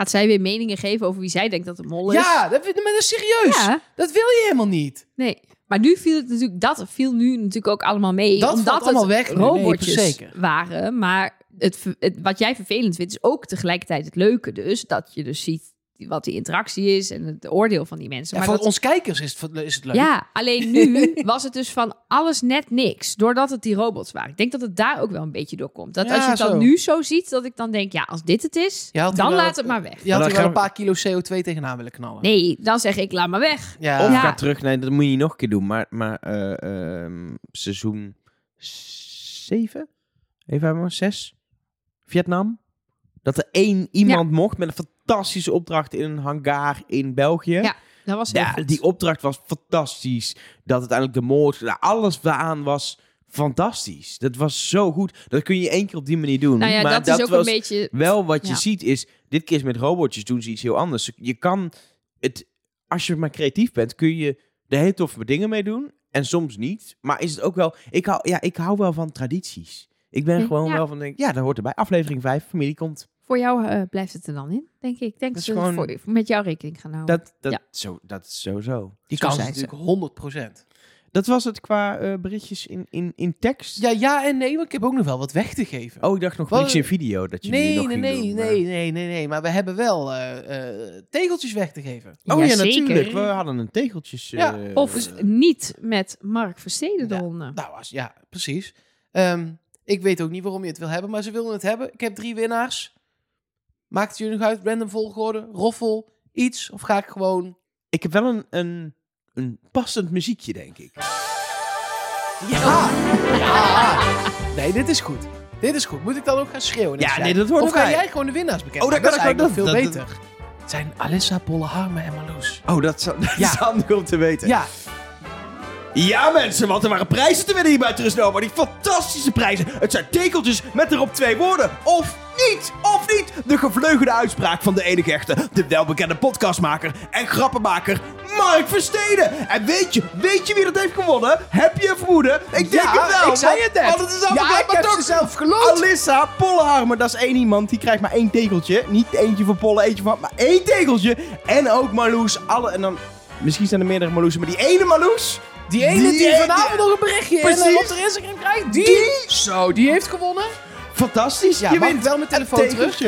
Gaat zij weer meningen geven over wie zij denkt dat het mol is? Ja, dat, vind- maar dat is serieus. Ja, Dat wil je helemaal niet. nee. Maar nu viel het natuurlijk, dat viel nu natuurlijk ook allemaal mee. Dat omdat valt allemaal het weg. Nee, waren. Maar het, het, wat jij vervelend vindt, is ook tegelijkertijd het leuke dus. Dat je dus ziet wat die interactie is en het oordeel van die mensen. Ja, maar voor dat- ons kijkers is het, is het leuk. Ja, alleen nu was het dus van alles net niks. Doordat het die robots waren. Ik denk dat het daar ook wel een beetje door komt. Dat Ja, als je het dan zo. nu zo ziet, dat ik dan denk, ja, als dit het is, dan wel- laat het maar weg. Je had er wel een paar kilo CO2 tegenaan willen knallen. Nee, dan zeg ik, laat maar weg. Ja. Of Ja. ga terug, nee, dat moet je nog een keer doen. Maar, maar eh, ehm, seizoen 7? Even maar 6? Vietnam? Dat er één iemand mocht met een fantastische opdracht in een hangar in België. Ja, Dat was heel Ja, goed. die opdracht was fantastisch. Dat uiteindelijk de moord, nou, alles daaraan was fantastisch. Dat was zo goed. Dat kun je één keer op die manier doen. nou ja, maar dat, is ook was een beetje... wel wat je Ja. ziet is, dit keer is met robotjes doen ze iets heel anders. Je kan het, als je maar creatief bent, kun je er heel toffe dingen mee doen. En soms niet. Maar is het ook wel, ik hou, ja, ik hou wel van tradities. Ik ben Ja. gewoon Ja. wel van, denk, ja, dat hoort erbij. Aflevering 5, familie komt. Voor jou eh, blijft het er dan in, denk ik. Ik denk Dat dat ze gewoon- het voor, met jou rekening gaan houden. Dat, dat, Ja. zo, dat is sowieso. Die Zo kans is natuurlijk 100%. Dat was het qua eh, berichtjes in, in, in tekst. Ja, ja en nee, want ik heb ook nog wel wat weg te geven. Oh, ik dacht nog niks in video dat je nu nee, nog nee, ging nee, doen, maar- nee, nee, nee, nee. Maar we hebben wel eh, eh, tegeltjes weg te geven. Oh ja, natuurlijk. We hadden een tegeltjes. Ja, eh, Of eh, niet met Mark Versteden Ja. Nou, als, ja, precies. Ehm, ik weet ook niet waarom je het wil hebben, maar ze wilden het hebben. Ik heb drie winnaars. Maakt het jullie nog uit? Random volgorde, roffel, iets? Of ga ik gewoon... Ik heb wel een, een, een passend muziekje, denk ik. Ja! ja. Nee, dit is goed. Dit is goed. Moet ik dan ook gaan schreeuwen? Ja, nee, dat hoort Of ga erbij. jij gewoon de winnaars bekend Oh, dat kan ik ook. eigenlijk nog Dat- veel beter. Het zijn Alissa, Polle Harme en Marloes. Oh, dat is, dat Ja. is handig om te weten. Ja. Ja mensen, want er waren prijzen te winnen hier bij Trust Nobody. Fantastische prijzen. Het zijn tekeltjes met erop twee woorden. Of niet, of niet. De gevleugelde uitspraak van de enige echte, de welbekende podcastmaker en grappenmaker Mark Versteden. En weet je, weet je wie dat heeft gewonnen? Heb je een vermoeden? Ik denk Ja, het wel. ik zei het net. Want het is allemaal Ja, ik maar heb toch- ze zelf geloot. Alissa Pollenharmer, dat is één iemand. Die krijgt maar één tegeltje. Niet eentje voor Polle, eentje van, maar één tegeltje. En ook Marloes. Alle, en dan, misschien zijn er meerdere Marloesen, maar die ene Marloes... Die ene die, vanavond nog een berichtje in Precies. en op de Instagram krijgt, die... Die- Zo, die heeft gewonnen. Fantastisch. Ja, je wint wel mijn een telefoon terug?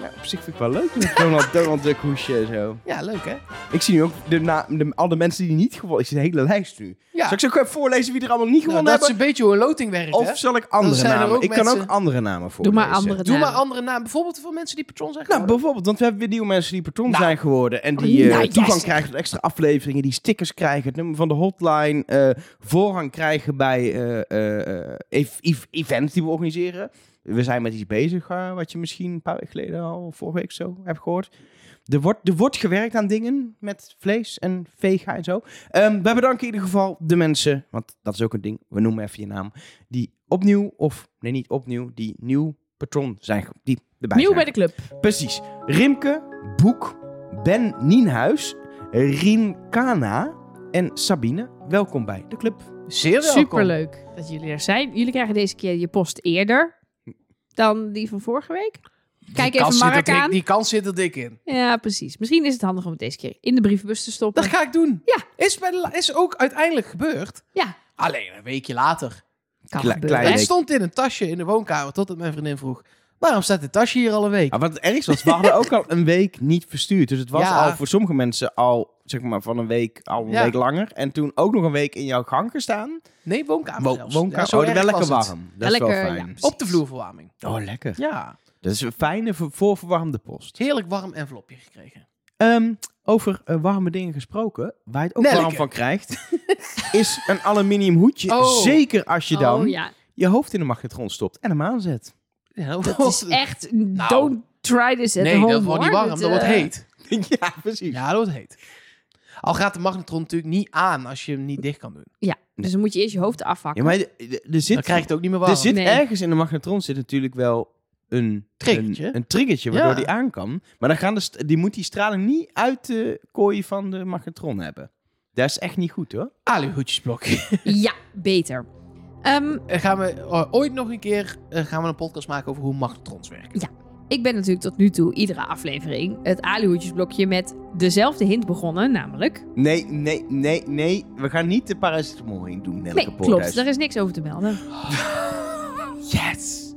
Ja, op zich vind ik wel leuk. met Donald, Donald Duck hoesje en zo. Ja, leuk hè? Ik zie nu ook de, na, de, al de mensen die niet gewonnen... Ik zie de hele lijst nu. Ja. Zal ik zo ook even voorlezen wie er allemaal niet Nou, gewonnen dat is hebben? een beetje hoe een loting werkt hè? Of zal ik andere zijn er namen? ook Ik kan ook andere namen Doe voorlezen. maar andere Doe maar namen. andere namen. Bijvoorbeeld voor mensen die patroon zijn Nou, geworden. bijvoorbeeld, want we hebben weer nieuwe mensen die patroon Nou. zijn geworden. En die eh, nou, toegang yes. krijgen tot extra afleveringen, die stickers krijgen, het nummer van de hotline, eh, voorrang krijgen bij eh, eh, eh, ev- events die we organiseren. We zijn met iets bezig, eh, wat je misschien een paar weken geleden al, vorige week zo, hebt gehoord. Er wordt, er wordt gewerkt aan dingen met vlees en vega en zo. Ehm wij bedanken in ieder geval de mensen, want dat is ook een ding, we noemen even je naam, die opnieuw, of nee niet opnieuw, die nieuw patron zijn, die erbij Nieuw zijn bij de club. Precies. Rimke, Boek, Ben Nienhuis, Rinkana en Sabine. Welkom bij de club. Zeer welkom. Superleuk dat jullie er zijn. Jullie krijgen deze keer je post eerder dan die van vorige week. Kijk Die even kans zit er Mark dik- aan. Die kans zit er dik in. Ja, precies. Misschien is het handig om het deze keer in de brievenbus te stoppen. Dat ga ik doen. Ja. Is, bij de is ook uiteindelijk gebeurd. Ja, Alleen een weekje later. kan Kle- gebeuren. klein Het stond in een tasje in de woonkamer totdat mijn vriendin vroeg... Waarom staat dit tasje hier al een week? Ah, wat het ergste was, we hadden ook al een week niet verstuurd. Dus het was Ja. al voor sommige mensen al, zeg maar, van een week al een Ja. week langer. En toen ook nog een week in jouw gang gestaan. Nee, woonkamer Wo zelfs. woonkamer. Ja, zo oh, erg wel lekker was het. warm. Dat is Lekker, wel ja, fijn. Op de vloerverwarming. Oh, lekker. Ja. Dat is een fijne voor- voorverwarmde post. Heerlijk warm envelopje gekregen. Ehm, over eh, warme dingen gesproken, waar je het ook Nelke. warm van krijgt, is een aluminium hoedje. Oh. Zeker als je dan Oh ja, je hoofd in de magnetron stopt en hem aanzet. Ja, dat is echt... Don't try this at Nee, home, dat wordt niet warm. Dat wordt eh, heet. ja, precies. Ja, dat wordt heet. Al gaat de magnetron natuurlijk niet aan als je hem niet dicht kan doen. Ja, dus dan moet je eerst je hoofd Ja, afhakken. maar er- zit, Dan krijg je het ook niet meer warm. er zit Nee. ergens in de magnetron zit natuurlijk wel een Triggertje. Een, een triggertje waardoor Ja. die aan kan. Maar dan gaan de die moet die straling niet uit de kooi van de magnetron hebben. Dat is echt niet goed hoor. Aluhoedjesblokje. Ja, beter. Ehm, En gaan we eh, ooit nog een keer eh, gaan we een podcast maken over hoe magnetrons werken. ik ben natuurlijk tot nu toe iedere aflevering het aluhoedjesblokje met dezelfde hint begonnen, namelijk... Nee, nee, nee, nee. We gaan niet de paracetamol heen doen. Nelke Nee, Poorthuis. klopt. Daar is niks over te melden. Yes.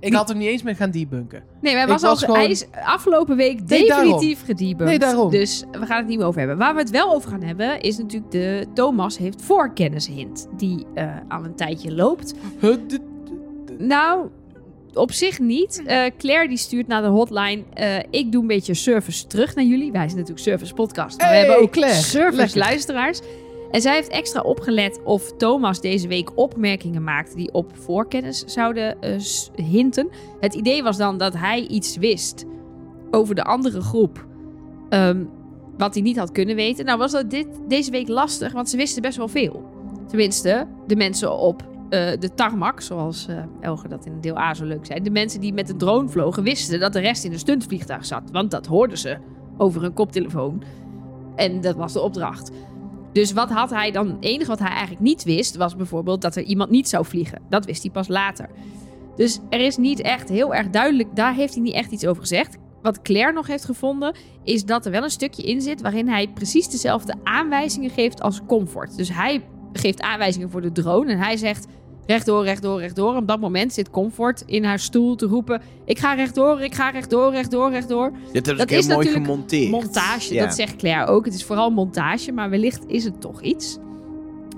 Ik had er niet eens mee gaan debunken. Nee, maar hij was, was al, gewoon- hij is afgelopen week Nee, definitief gedebunked. Nee, daarom. Dus we gaan het niet meer over hebben. Waar we het wel over gaan hebben, is natuurlijk de Thomas heeft voorkennishint. Die eh, al een tijdje loopt. Nou, op zich niet. Eh, Claire die stuurt naar de hotline. eh, ik doe een beetje service terug naar jullie. Wij zijn natuurlijk service podcast. Maar Hey, we hebben ook Claire. service Lekker. luisteraars. En zij heeft extra opgelet of Thomas deze week opmerkingen maakte die op voorkennis zouden eh, hinten. Het idee was dan dat hij iets wist over de andere groep. ehm, wat hij niet had kunnen weten. Nou was dat dit, deze week lastig, want ze wisten best wel veel. Tenminste, de mensen op eh, de tarmac, zoals eh Elge dat in deel A zo leuk zei. De mensen die met de drone vlogen wisten dat de rest in een stuntvliegtuig zat. Want dat hoorden ze over een koptelefoon. En dat was de opdracht. Dus wat had hij dan? Het enige wat hij eigenlijk niet wist, was bijvoorbeeld dat er iemand niet zou vliegen. Dat wist hij pas later. Dus er is niet echt heel erg duidelijk, daar heeft hij niet echt iets over gezegd. Wat Claire nog heeft gevonden, is dat er wel een stukje in zit waarin hij precies dezelfde aanwijzingen geeft als Comfort. Dus hij geeft aanwijzingen voor de drone en hij zegt rechtdoor, rechtdoor, rechtdoor. Op dat moment zit Comfort in haar stoel te roepen: Ik ga rechtdoor, ik ga rechtdoor, rechtdoor, rechtdoor. Dit is Dat ook heel is mooi natuurlijk gemonteerd. Montage, Ja. dat zegt Claire ook. Het is vooral montage, maar wellicht is het toch iets.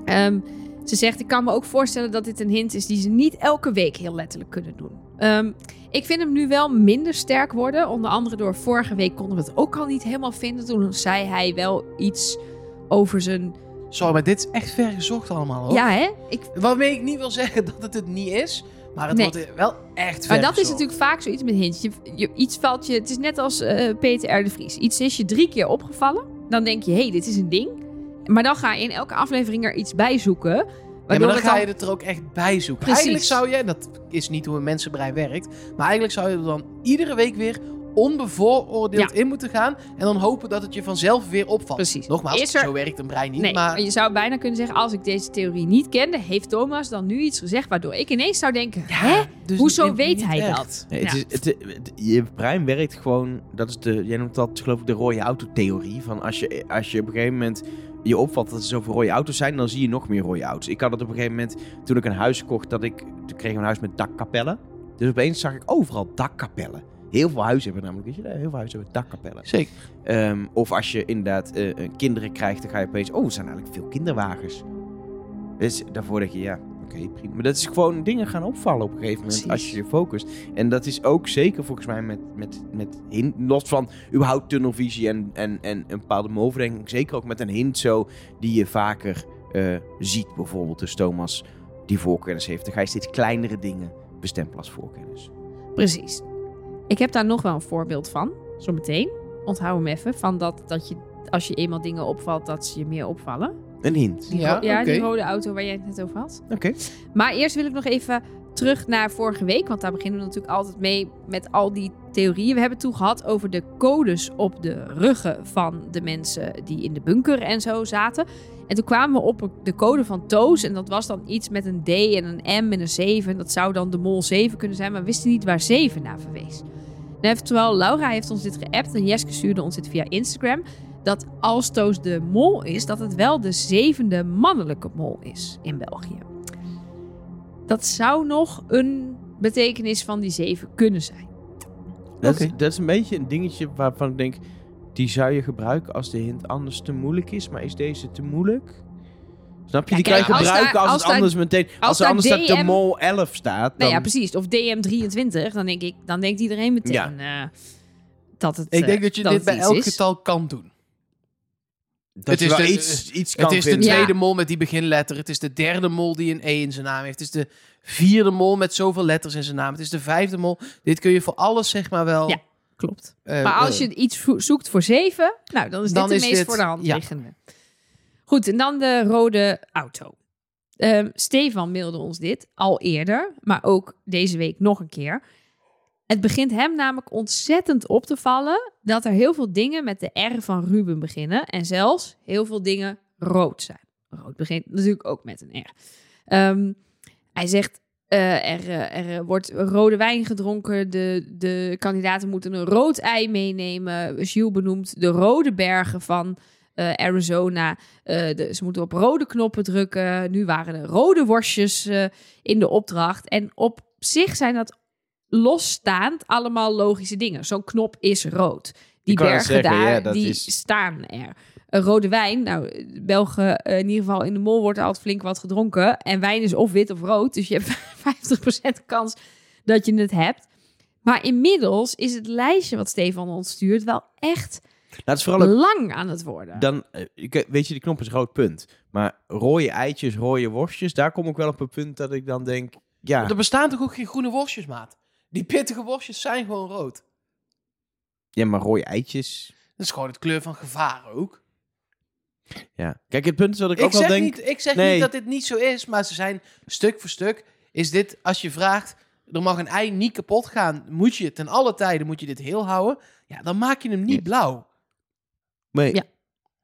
Ehm, ze zegt, ik kan me ook voorstellen dat dit een hint is die ze niet elke week heel letterlijk kunnen doen. Ehm, ik vind hem nu wel minder sterk worden. Onder andere door vorige week konden we het ook al niet helemaal vinden. Toen zei hij wel iets over zijn... Sorry, maar dit is echt ver gezocht allemaal. Hoor. Ja, hè? Ik, Waarmee ik niet wil zeggen dat het het niet is. Maar het Nee. wordt wel echt ver maar dat is natuurlijk vaak zoiets met hintjes. Je, je- iets valt je... Het is net als eh, Peter R. de Vries. Iets is je drie keer opgevallen. Dan denk je, hé, hey, dit is een ding. Maar dan ga je in elke aflevering er iets bij zoeken. Ja, maar dan ga je het er ook echt bij zoeken. Precies. Eigenlijk zou je, en dat is niet hoe een mensenbrein werkt, maar eigenlijk zou je er dan iedere week weer onbevooroordeeld in moeten gaan en dan hopen dat het je vanzelf weer opvalt. Precies. Nogmaals, Is er- zo werkt een brein niet, Nee, maar... maar je zou bijna kunnen zeggen, als ik deze theorie niet kende, heeft Thomas dan nu iets gezegd waardoor ik ineens zou denken, hè? dus Hoezo niet- weet niet hij echt. dat? Nee, het Ja. is, het, het- je brein werkt gewoon, dat is de, jij noemt dat geloof ik de rode auto-theorie. Van als je, als je op een gegeven moment je opvalt dat er zoveel rode auto's zijn, dan zie je nog meer rode auto's. Ik had het op een gegeven moment, toen ik een huis kocht, dat ik, toen kreeg ik een huis met dakkapellen. Dus opeens zag ik overal dakkapellen. Heel veel huizen hebben namelijk, weet je, heel veel huizen hebben dakkapellen. Zeker. Ehm, of als je inderdaad eh, eh, kinderen krijgt, dan ga je opeens... Oh, er zijn eigenlijk veel kinderwagens. Dus daarvoor denk je, ja, oké, prima. Maar dat is gewoon dingen gaan opvallen op een gegeven moment Precies. als je je focust. En dat is ook zeker volgens mij met, met, met hint, los van überhaupt tunnelvisie en, en, en een bepaalde overdenking. Zeker ook met een hint zo die je vaker eh, ziet. Bijvoorbeeld dus Thomas die voorkennis heeft. Dan ga je steeds kleinere dingen bestempelen als voorkennis. Precies. Ik heb daar nog wel een voorbeeld van, zometeen. Onthoud hem even, van dat, dat je, als je eenmaal dingen opvalt, dat ze je meer opvallen. Een hint. Die Ja, die rode auto waar jij het net over had. Oké. Maar eerst wil ik nog even terug naar vorige week. Want daar beginnen we natuurlijk altijd mee met al die theorieën. We hebben het toen gehad over de codes op de ruggen van de mensen die in de bunker en zo zaten. En toen kwamen we op de code van Toos. En dat was dan iets met een D en een M en een 7. En dat zou dan de mol 7 kunnen zijn. Maar we wisten niet waar 7 naar verwees. En terwijl Laura heeft ons dit geappt en Jeske stuurde ons dit via Instagram. Dat als Toos de mol is, dat het wel de zevende mannelijke mol is in België. Dat zou nog een betekenis van die zeven kunnen zijn. Dat, is, Oké. dat is een beetje een dingetje waarvan ik denk... Die zou je gebruiken als de hint anders te moeilijk is. Maar is deze te moeilijk? Snap je? Ja, die kijk, kan je als gebruiken daar- als, als het daar- anders meteen... Als, er daar anders staat de DM mol 11 staat, dan... Nou ja, precies. Of DM23, dan denk ik, dan denkt iedereen meteen Ja. eh, dat het. Ik eh, denk dat je dit het bij iets elk is. getal kan doen. dat het je is wel de- iets, iets kan Het is de vinden. Tweede mol met die beginletter. Het is de derde mol die een E in zijn naam heeft. Het is de vierde mol met zoveel letters in zijn naam. Het is de vijfde mol. Dit kun je voor alles zeg maar wel... Ja. Klopt. eh, Maar als eh, je iets zoekt voor zeven, nou, dan is Dan dit is de meest dit- voor de hand ja. liggende. Goed, en dan de rode auto. Ehm, Stefan mailde ons dit al eerder, maar ook deze week nog een keer. Het begint hem namelijk ontzettend op te vallen dat er heel veel dingen met de R van Ruben beginnen. En zelfs heel veel dingen rood zijn. Rood begint natuurlijk ook met een R. Ehm, hij zegt, eh, er, eh, er eh, wordt rode wijn gedronken. De, de kandidaten moeten een rood ei meenemen. Gilles benoemt de rode bergen van Arizona. De, ze moeten op rode knoppen drukken. Nu waren er rode worstjes in de opdracht. En op zich zijn dat losstaand allemaal logische dingen. Zo'n knop is rood. Die bergen zeggen, daar, ja, die is- staan er. Een rode wijn, nou, Belgen, eh, in ieder geval in de mol wordt er altijd flink wat gedronken. En wijn is of wit of rood, dus je hebt 50% kans dat je het hebt. Maar inmiddels is het lijstje wat Stefan ons stuurt wel echt Nou, is vooral ook... lang aan het worden. Dan, eh, ik- weet je, die knop is een rood punt. Maar rode eitjes, rode worstjes, daar kom ik wel op een punt dat ik dan denk... Ja, Er bestaan toch ook geen groene worstjes, maat? Die pittige worstjes zijn gewoon rood. ja maar rode eitjes... Dat is gewoon het kleur van gevaar ook. Ja. Kijk, het punt is wat ik, Ik, ook wel zeg, denk... niet, ik zeg Nee. niet dat dit niet zo is, maar ze zijn stuk voor stuk. Is dit, als je vraagt, er mag een ei niet kapot gaan, moet je ten alle tijden moet je dit heel houden. Ja, dan maak je hem niet blauw. Nee, Ja.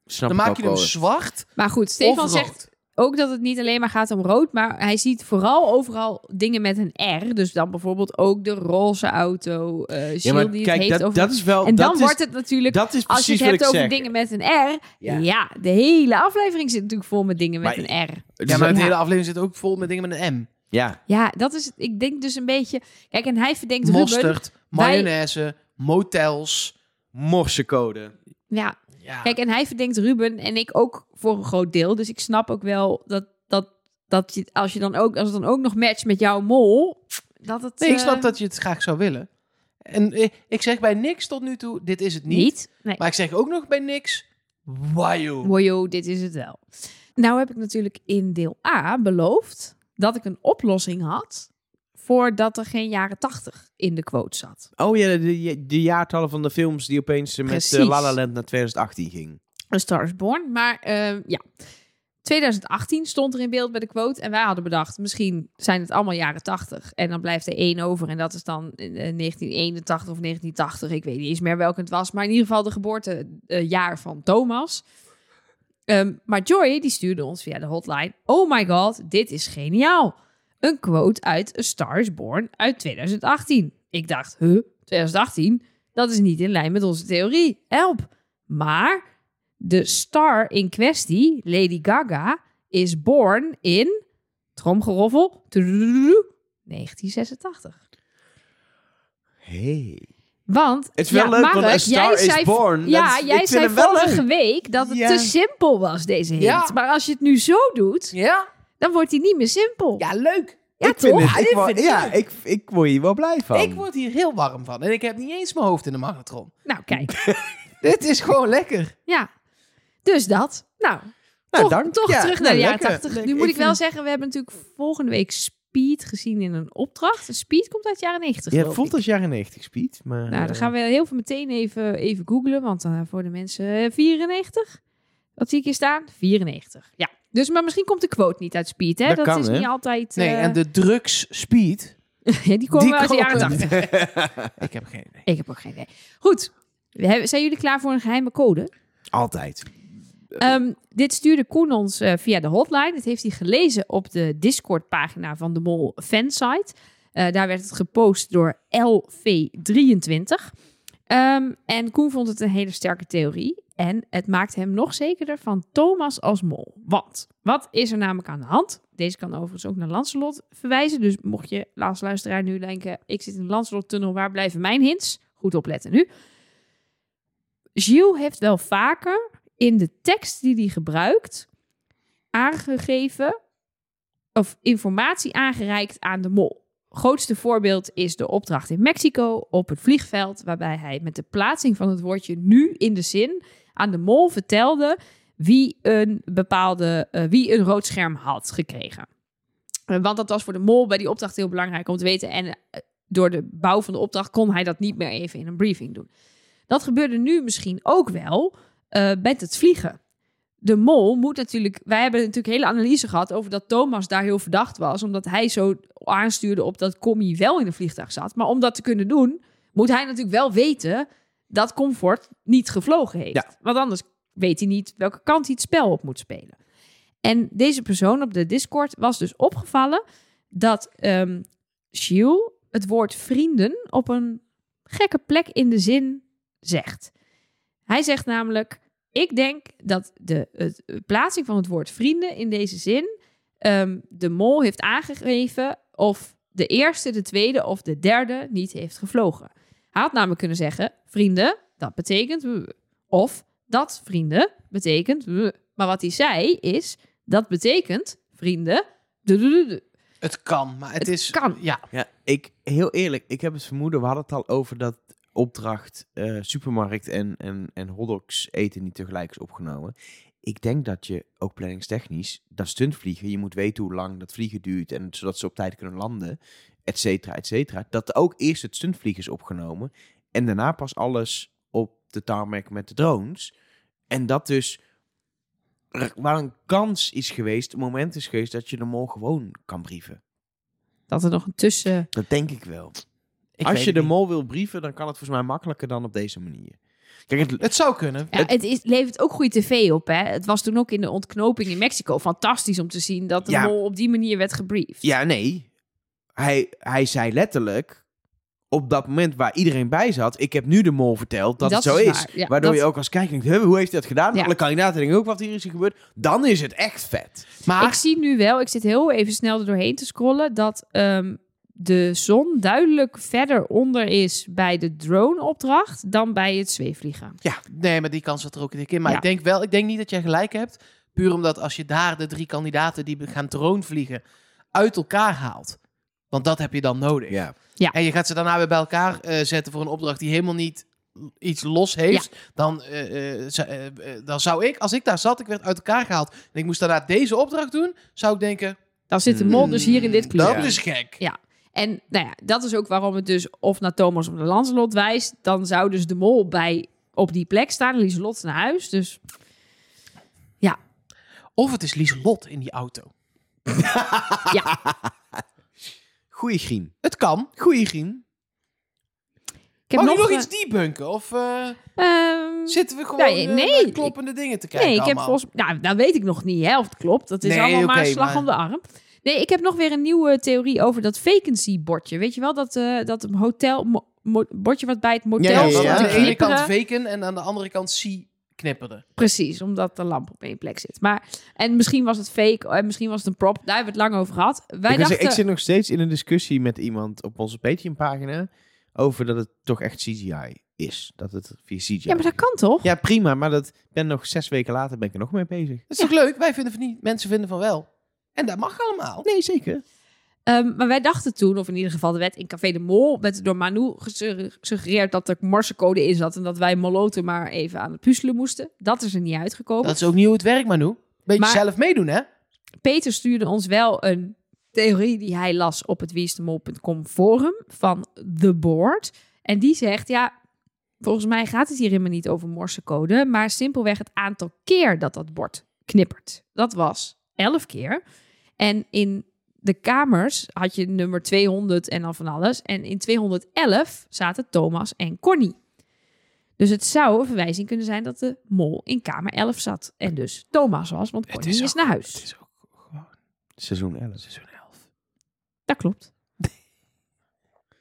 snap Dan maak je hem wel. zwart Maar goed, Stefan zegt. Ook dat het niet alleen maar gaat om rood, maar hij ziet vooral overal dingen met een R. Dus dan bijvoorbeeld ook de roze auto, eh Ja, maar die het kijk, heeft dat, over... dat is wel... en dat dan is, wordt het natuurlijk, Dat is als je precies het hebt over zeg. dingen met een R, ja. Ja. de hele aflevering zit natuurlijk vol met dingen met Maar- een R. Dus Ja, maar dat- het hele aflevering zit ook vol met dingen met een M. ja, Ja, dat is, ik denk dus een beetje... Kijk, en hij verdenkt Ruben... Mosterd, wij- mayonaise, motels. morsecode. Ja, Ja. Kijk, en hij verdenkt Ruben en ik ook voor een groot deel. Dus ik snap ook wel dat, dat, dat je, als, je dan ook, als het dan ook nog matcht met jouw mol, dat het nee, ik eh, snap dat je het graag zou willen. En eh, ik zeg bij niks tot nu toe, dit is het niet. niet. Nee. Maar ik zeg ook nog bij niks, wajo. Wojo, dit is het wel. Nou heb ik natuurlijk in deel A beloofd dat ik een oplossing had voordat er geen jaren tachtig in de quote zat. Oh ja, de, de, jaartallen van de films die opeens eh, met eh, La La Land naar 2018 ging. A Star is Born. Maar eh, ja, 2018 stond er in beeld bij de quote. En wij hadden bedacht, misschien zijn het allemaal jaren 80. En dan blijft er één over. En dat is dan eh, 1981 of 1980. Ik weet niet eens meer welke het was. Maar in ieder geval de geboortejaar van Thomas. Ehm, maar Joy, die stuurde ons via de hotline. Oh my god, dit is geniaal. Een quote uit A Star is Born uit 2018. Ik dacht, huh, 2018? Dat is niet in lijn met onze theorie. Help. Maar de star in kwestie, Lady Gaga, is born in, tromgeroffel, 1986. Hey. Want, Het is wel ja, leuk, want Mark, Star is zei, Born, Ja, is- jij zei vorige leuk. week dat het Ja. te simpel was, deze hint. Ja. Maar als je het nu zo doet, Ja? Dan wordt hij niet meer simpel. Ja, leuk. Ja, ik vind toch? het- ik dit word- vind ja, ik, ik word hier wel blij van. Ik word hier heel warm van. En ik heb niet eens mijn hoofd in de magnetron. Nou, kijk. Dit is gewoon lekker. Ja. Dus dat. Nou, Nou, toch, dank. toch Ja, terug naar nou, de jaren lekker. 80. Lekker. Nu moet ik, Ik wel vind- zeggen, we hebben natuurlijk volgende week Speed gezien in een opdracht. Speed komt uit de jaren 90, Ja, het voelt ik. als jaren 90 speed, maar... Nou, dan eh, gaan we heel veel meteen even, even googlen. Want uh, voor de mensen eh, 94. Wat zie ik hier staan? 94. Ja. Dus, maar misschien komt de quote niet uit Speed, hè? Dat Dat, kan, is hè? niet altijd... Nee, eh, en de drugs speed. ja, die komen uit de jaren komen- 80. Ik heb geen idee. Ik heb ook geen idee. Goed. We hebben, zijn jullie klaar voor een geheime code? Altijd. Ehm, dit stuurde Koen ons eh, via de hotline. Dit heeft hij gelezen op de Discord-pagina van de Mol fansite. Eh daar werd het gepost door LV23. Ehm, en Koen vond het een hele sterke theorie. En het maakt hem nog zekerder van Thomas als mol. Want, wat is er namelijk aan de hand? Deze kan overigens ook naar Lancelot verwijzen. Dus mocht je als luisteraar nu denken... ik zit in de Lancelot-tunnel, waar blijven mijn hints? Goed opletten nu. Gilles heeft wel vaker in de tekst die hij gebruikt aangegeven of informatie aangereikt aan de mol. Grootste voorbeeld is de opdracht in Mexico op het vliegveld, waarbij hij met de plaatsing van het woordje nu in de zin aan de mol vertelde wie een bepaalde eh, wie een rood scherm had gekregen. Eh, Want dat was voor de mol bij die opdracht heel belangrijk om te weten. En eh, door de bouw van de opdracht kon hij dat niet meer even in een briefing doen. Dat gebeurde nu misschien ook wel eh, met het vliegen. De mol moet natuurlijk. Wij hebben natuurlijk hele analyse gehad over dat Thomas daar heel verdacht was. Omdat hij zo aanstuurde op dat Commie wel in een vliegtuig zat. Maar om dat te kunnen doen, moet hij natuurlijk wel weten dat Comfort niet gevlogen heeft. Ja. Want anders weet hij niet welke kant hij het spel op moet spelen. En deze persoon op de Discord was dus opgevallen dat Shiel het woord vrienden op een gekke plek in de zin zegt. Hij zegt namelijk: Ik denk dat de het, de plaatsing van het woord vrienden in deze zin ehm, de mol heeft aangegeven of de eerste, de tweede of de derde niet heeft gevlogen. Hij had namelijk kunnen zeggen: Vrienden, dat betekent. Of dat vrienden betekent. Maar wat hij zei is: Dat betekent vrienden. Het kan, maar het, Het is... kan. Ja, Ja, ik, heel eerlijk, ik heb het vermoeden, we hadden het al over dat opdracht eh, supermarkt en, en, en hotdogs eten niet tegelijk is opgenomen. Ik denk dat je, ook planningstechnisch, dat stuntvliegen, je moet weten hoe lang dat vliegen duurt en zodat ze op tijd kunnen landen, et cetera, et cetera. Dat ook eerst het stuntvliegen is opgenomen en daarna pas alles op de tarmac met de drones. En dat dus er waar een kans is geweest, een moment is geweest dat je de mol gewoon kan brieven. Dat er nog een tussen. Dat denk ik wel. ik Als je het de niet. mol wil brieven, dan kan het volgens mij makkelijker dan op deze manier. Kijk, het, Het zou kunnen. Ja, het is, levert ook goede tv op. Hè? Het was toen ook in de ontknoping in Mexico fantastisch om te zien dat de Ja. mol op die manier werd gebriefd. ja, nee. Hij, hij zei letterlijk, op dat moment waar iedereen bij zat, ik heb nu de mol verteld dat, Dat het zo is is. waar, ja, Waardoor dat- je ook als kijker denkt, "Huh, hoe heeft hij dat gedaan? Ja. Alle kandidaten denken ook, wat hier is er gebeurd. Dan is het echt vet. Maar Ik zie nu wel, ik zit heel even snel er doorheen te scrollen, dat ehm, de zon duidelijk verder onder is bij de drone-opdracht dan bij het zweefvliegen. Nee, maar die kans zat er ook in. Maar Ja. ik denk wel, ik denk niet dat jij gelijk hebt. Puur omdat als je daar de drie kandidaten die gaan drone vliegen uit elkaar haalt. Want dat heb je dan nodig. Ja. En je gaat ze daarna weer bij elkaar eh, zetten voor een opdracht die helemaal niet iets los heeft. Dan, eh, eh, zou- dan zou ik, als ik daar zat, ik werd uit elkaar gehaald. En ik moest daarna deze opdracht doen. Zou ik denken, Dan zit de mol dus hier in dit "Hmm, kleur. dat is gek. Ja. En nou ja, dat is ook waarom het dus of naar Thomas of naar Lancelot wijst. Dan zou dus de mol bij op die plek staan. Lieselot naar huis. Dus Of het is Lieselot in die auto. Goeie griem. Het kan. Goeie griem. Ik heb Mag nog, je nog iets debunken? Of eh, ehm, zitten we gewoon nee, eh, nee, naar kloppende dingen te kijken Nee, ik heb volgens Nou, dat weet ik nog niet, hè, of het klopt. Dat is Nee, allemaal maar een slag maar- om de arm. Nee, ik heb nog weer een nieuwe theorie over dat vacancy-bordje. Weet je wel, dat, eh dat hotel... bordje wat bij het motel Ja, ja, aan de ene kant veken en aan de andere kant zie knipperde. Precies, omdat de lamp op één plek zit. Maar, en misschien was het fake, en misschien was het een prop. Daar hebben we het lang over gehad. Wij ik, dachten... zeggen, ik zit nog steeds in een discussie met iemand op onze Patreon-pagina over dat het toch echt CGI is. Dat het via CGI Ja, maar dat kan toch? Ja, prima, maar dat ben nog zes weken later ben ik er nog mee bezig. Dat is toch leuk? Wij vinden van niet. Mensen vinden van wel. En dat mag allemaal. Nee, zeker. Ehm, maar wij dachten toen, of in ieder geval de wet in Café de Mol, werd door Manu gesugge- gesuggereerd dat er morsecode in zat en dat wij moloten maar even aan het puzzelen moesten. Dat is er niet uitgekomen. Dat is ook niet hoe het werkt, Manu. Beetje Maar- zelf meedoen, hè? Peter stuurde ons wel een theorie die hij las op het wieisdemol.com forum van The Board. En die zegt, ja, volgens mij gaat het hier helemaal niet over morsecode, maar simpelweg het aantal keer dat dat bord knippert. Dat was 11 keer. En in de kamers had je nummer 200 en dan van alles. En in 211 zaten Thomas en Connie. Dus het zou een verwijzing kunnen zijn dat de mol in kamer 11 zat. En dus Thomas was, want Connie is, naar huis. Het is ook gewoon seizoen 11. Seizoen 11. Dat klopt.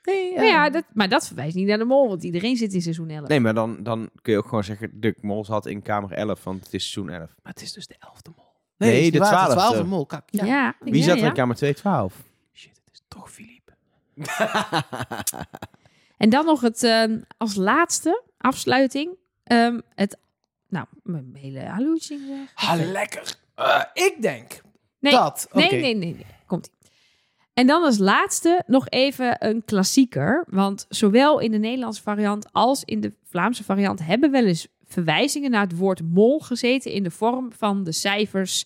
Nee, Maar, ja, dat, maar dat verwijst niet naar de mol, want iedereen zit in seizoen 11. Nee, maar dan, dan kun je ook gewoon zeggen, de mol zat in kamer 11, want het is seizoen 11. Maar het is dus de elfde mol. Nee, de waar, het is twaalfde. twaalfde mol. Kak. Ja. ja. Wie zat er in kamer 212? Shit, het is toch Philippe. En dan nog het eh, als laatste afsluiting. ehm, het, nou, mijn hele hallucing weg. Ah, lekker. Eh, ik denk Nee, dat. Nee, Oké. nee, nee, nee. Komt ie. En dan als laatste nog even een klassieker. Want zowel in de Nederlandse variant als in de Vlaamse variant hebben wel eens verwijzingen naar het woord mol gezeten in de vorm van de cijfers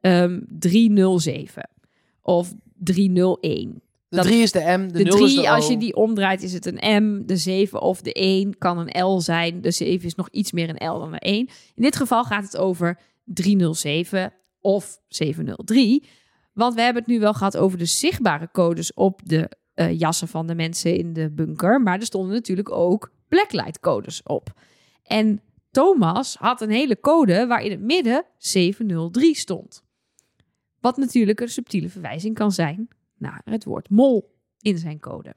ehm 307 of 301. De Dat- 3 is de M, de, De 0 is 3, de als je die omdraait, is het een M. De 7 of de 1 kan een L zijn. De 7 is nog iets meer een L dan een 1. In dit geval gaat het over 307 of 703. Want we hebben het nu wel gehad over de zichtbare codes op de eh, jassen van de mensen in de bunker. Maar er stonden natuurlijk ook blacklight codes op. En Thomas had een hele code waar in het midden 703 stond. Wat natuurlijk een subtiele verwijzing kan zijn naar het woord mol in zijn code.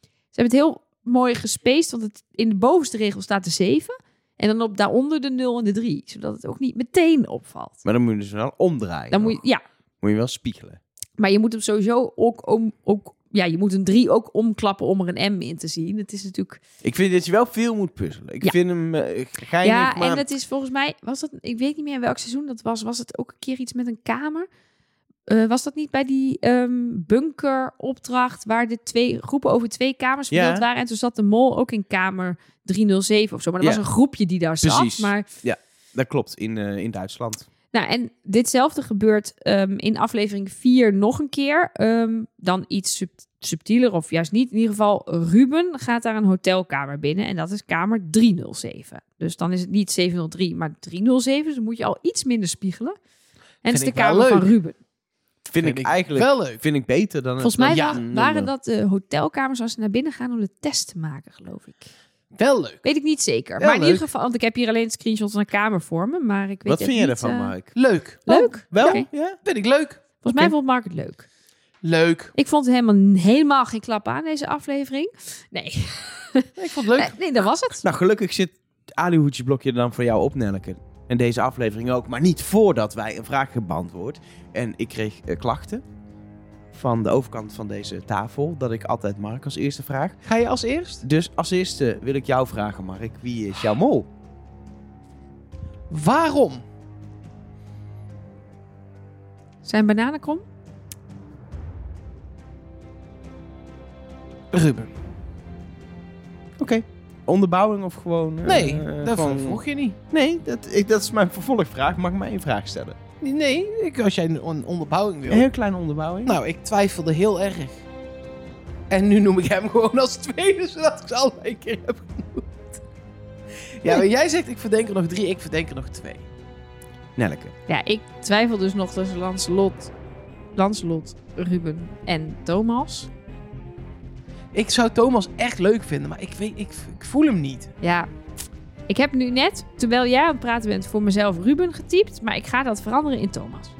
Ze hebben het heel mooi gespaced, want het, in de bovenste regel staat de 7 en dan op daaronder de 0 en de 3, zodat het ook niet meteen opvalt. Maar dan moet je dus wel omdraaien. Dan moet je, ja, moet je wel spiegelen. maar je moet hem sowieso ook, om, ook ja, je moet een 3 ook omklappen om er een M in te zien. Het is natuurlijk Ik vind dat je wel veel moet puzzelen. Ik Ja. vind hem uh, geinig, Ja, maar... en het is volgens mij, was dat, ik weet niet meer in welk seizoen dat was. Was het ook een keer iets met een kamer? Eh, was dat niet bij die ehm, bunkeropdracht waar de twee groepen over twee kamers Ja. verdeeld waren? En toen zat de mol ook in kamer 307 of zo. Maar er Ja. was een groepje die daar zat. Precies. Maar Dat klopt, in, eh, in Duitsland. Nou, en ditzelfde gebeurt ehm, in aflevering 4 nog een keer. Ehm, dan iets sub- subtieler of juist niet. In ieder geval, Ruben gaat daar een hotelkamer binnen. En dat is kamer 307. Dus dan is het niet 703, maar 307. Dus dan moet je al iets minder spiegelen. En het is de kamer van. Ruben. Vind, Vind ik eigenlijk Wel leuk. vind ik beter dan... Volgens mij dan waren dat de hotelkamers als ze naar binnen gaan om de test te maken, geloof ik. Wel leuk. Weet ik niet zeker. Maar in ieder geval, want ik heb hier alleen screenshots van een kamer voor me. Maar ik weet Wat vind jij ervan, eh, Mark? Leuk. Leuk? Wel? Ja? Vind ik leuk. Volgens mij vond Mark het leuk. Leuk. Ik vond het helemaal, helemaal geen klap aan, deze aflevering. Nee, Ik vond het leuk. nee, nee, dat was het. Nou, gelukkig zit het er dan voor jou op, Nelleke. En deze aflevering ook. Maar niet voordat wij een vraag hebben beantwoord. En ik kreeg eh, klachten van de overkant van deze tafel. Dat ik altijd Mark als eerste vraag. Ga je als eerst? Dus als eerste wil ik jou vragen, Mark. Wie is jouw mol? Waarom? Zijn bananenkrom? Ruben. Oké. Onderbouwing of gewoon... eh, Nee, eh, dat gewoon- vroeg je niet. Nee, dat, ik, dat is mijn vervolgvraag. Mag ik mij één vraag stellen? Nee, ik, als jij een een onderbouwing wil. Een heel kleine onderbouwing. Nou, ik twijfelde heel erg. En nu noem ik hem gewoon als tweede, zodat ik ze allebei een keer heb genoemd. Ja, maar jij zegt ik verdenk er nog drie, ik verdenk er nog twee. Nelke. Ja, ik twijfel dus nog tussen Lancelot, Lancelot, Ruben en Thomas. Ik zou Thomas echt leuk vinden, maar ik, weet, ik, ik voel hem niet. Ja, ik heb nu net, terwijl jij aan het praten bent, voor mezelf Ruben getypt. Maar ik ga dat veranderen in Thomas.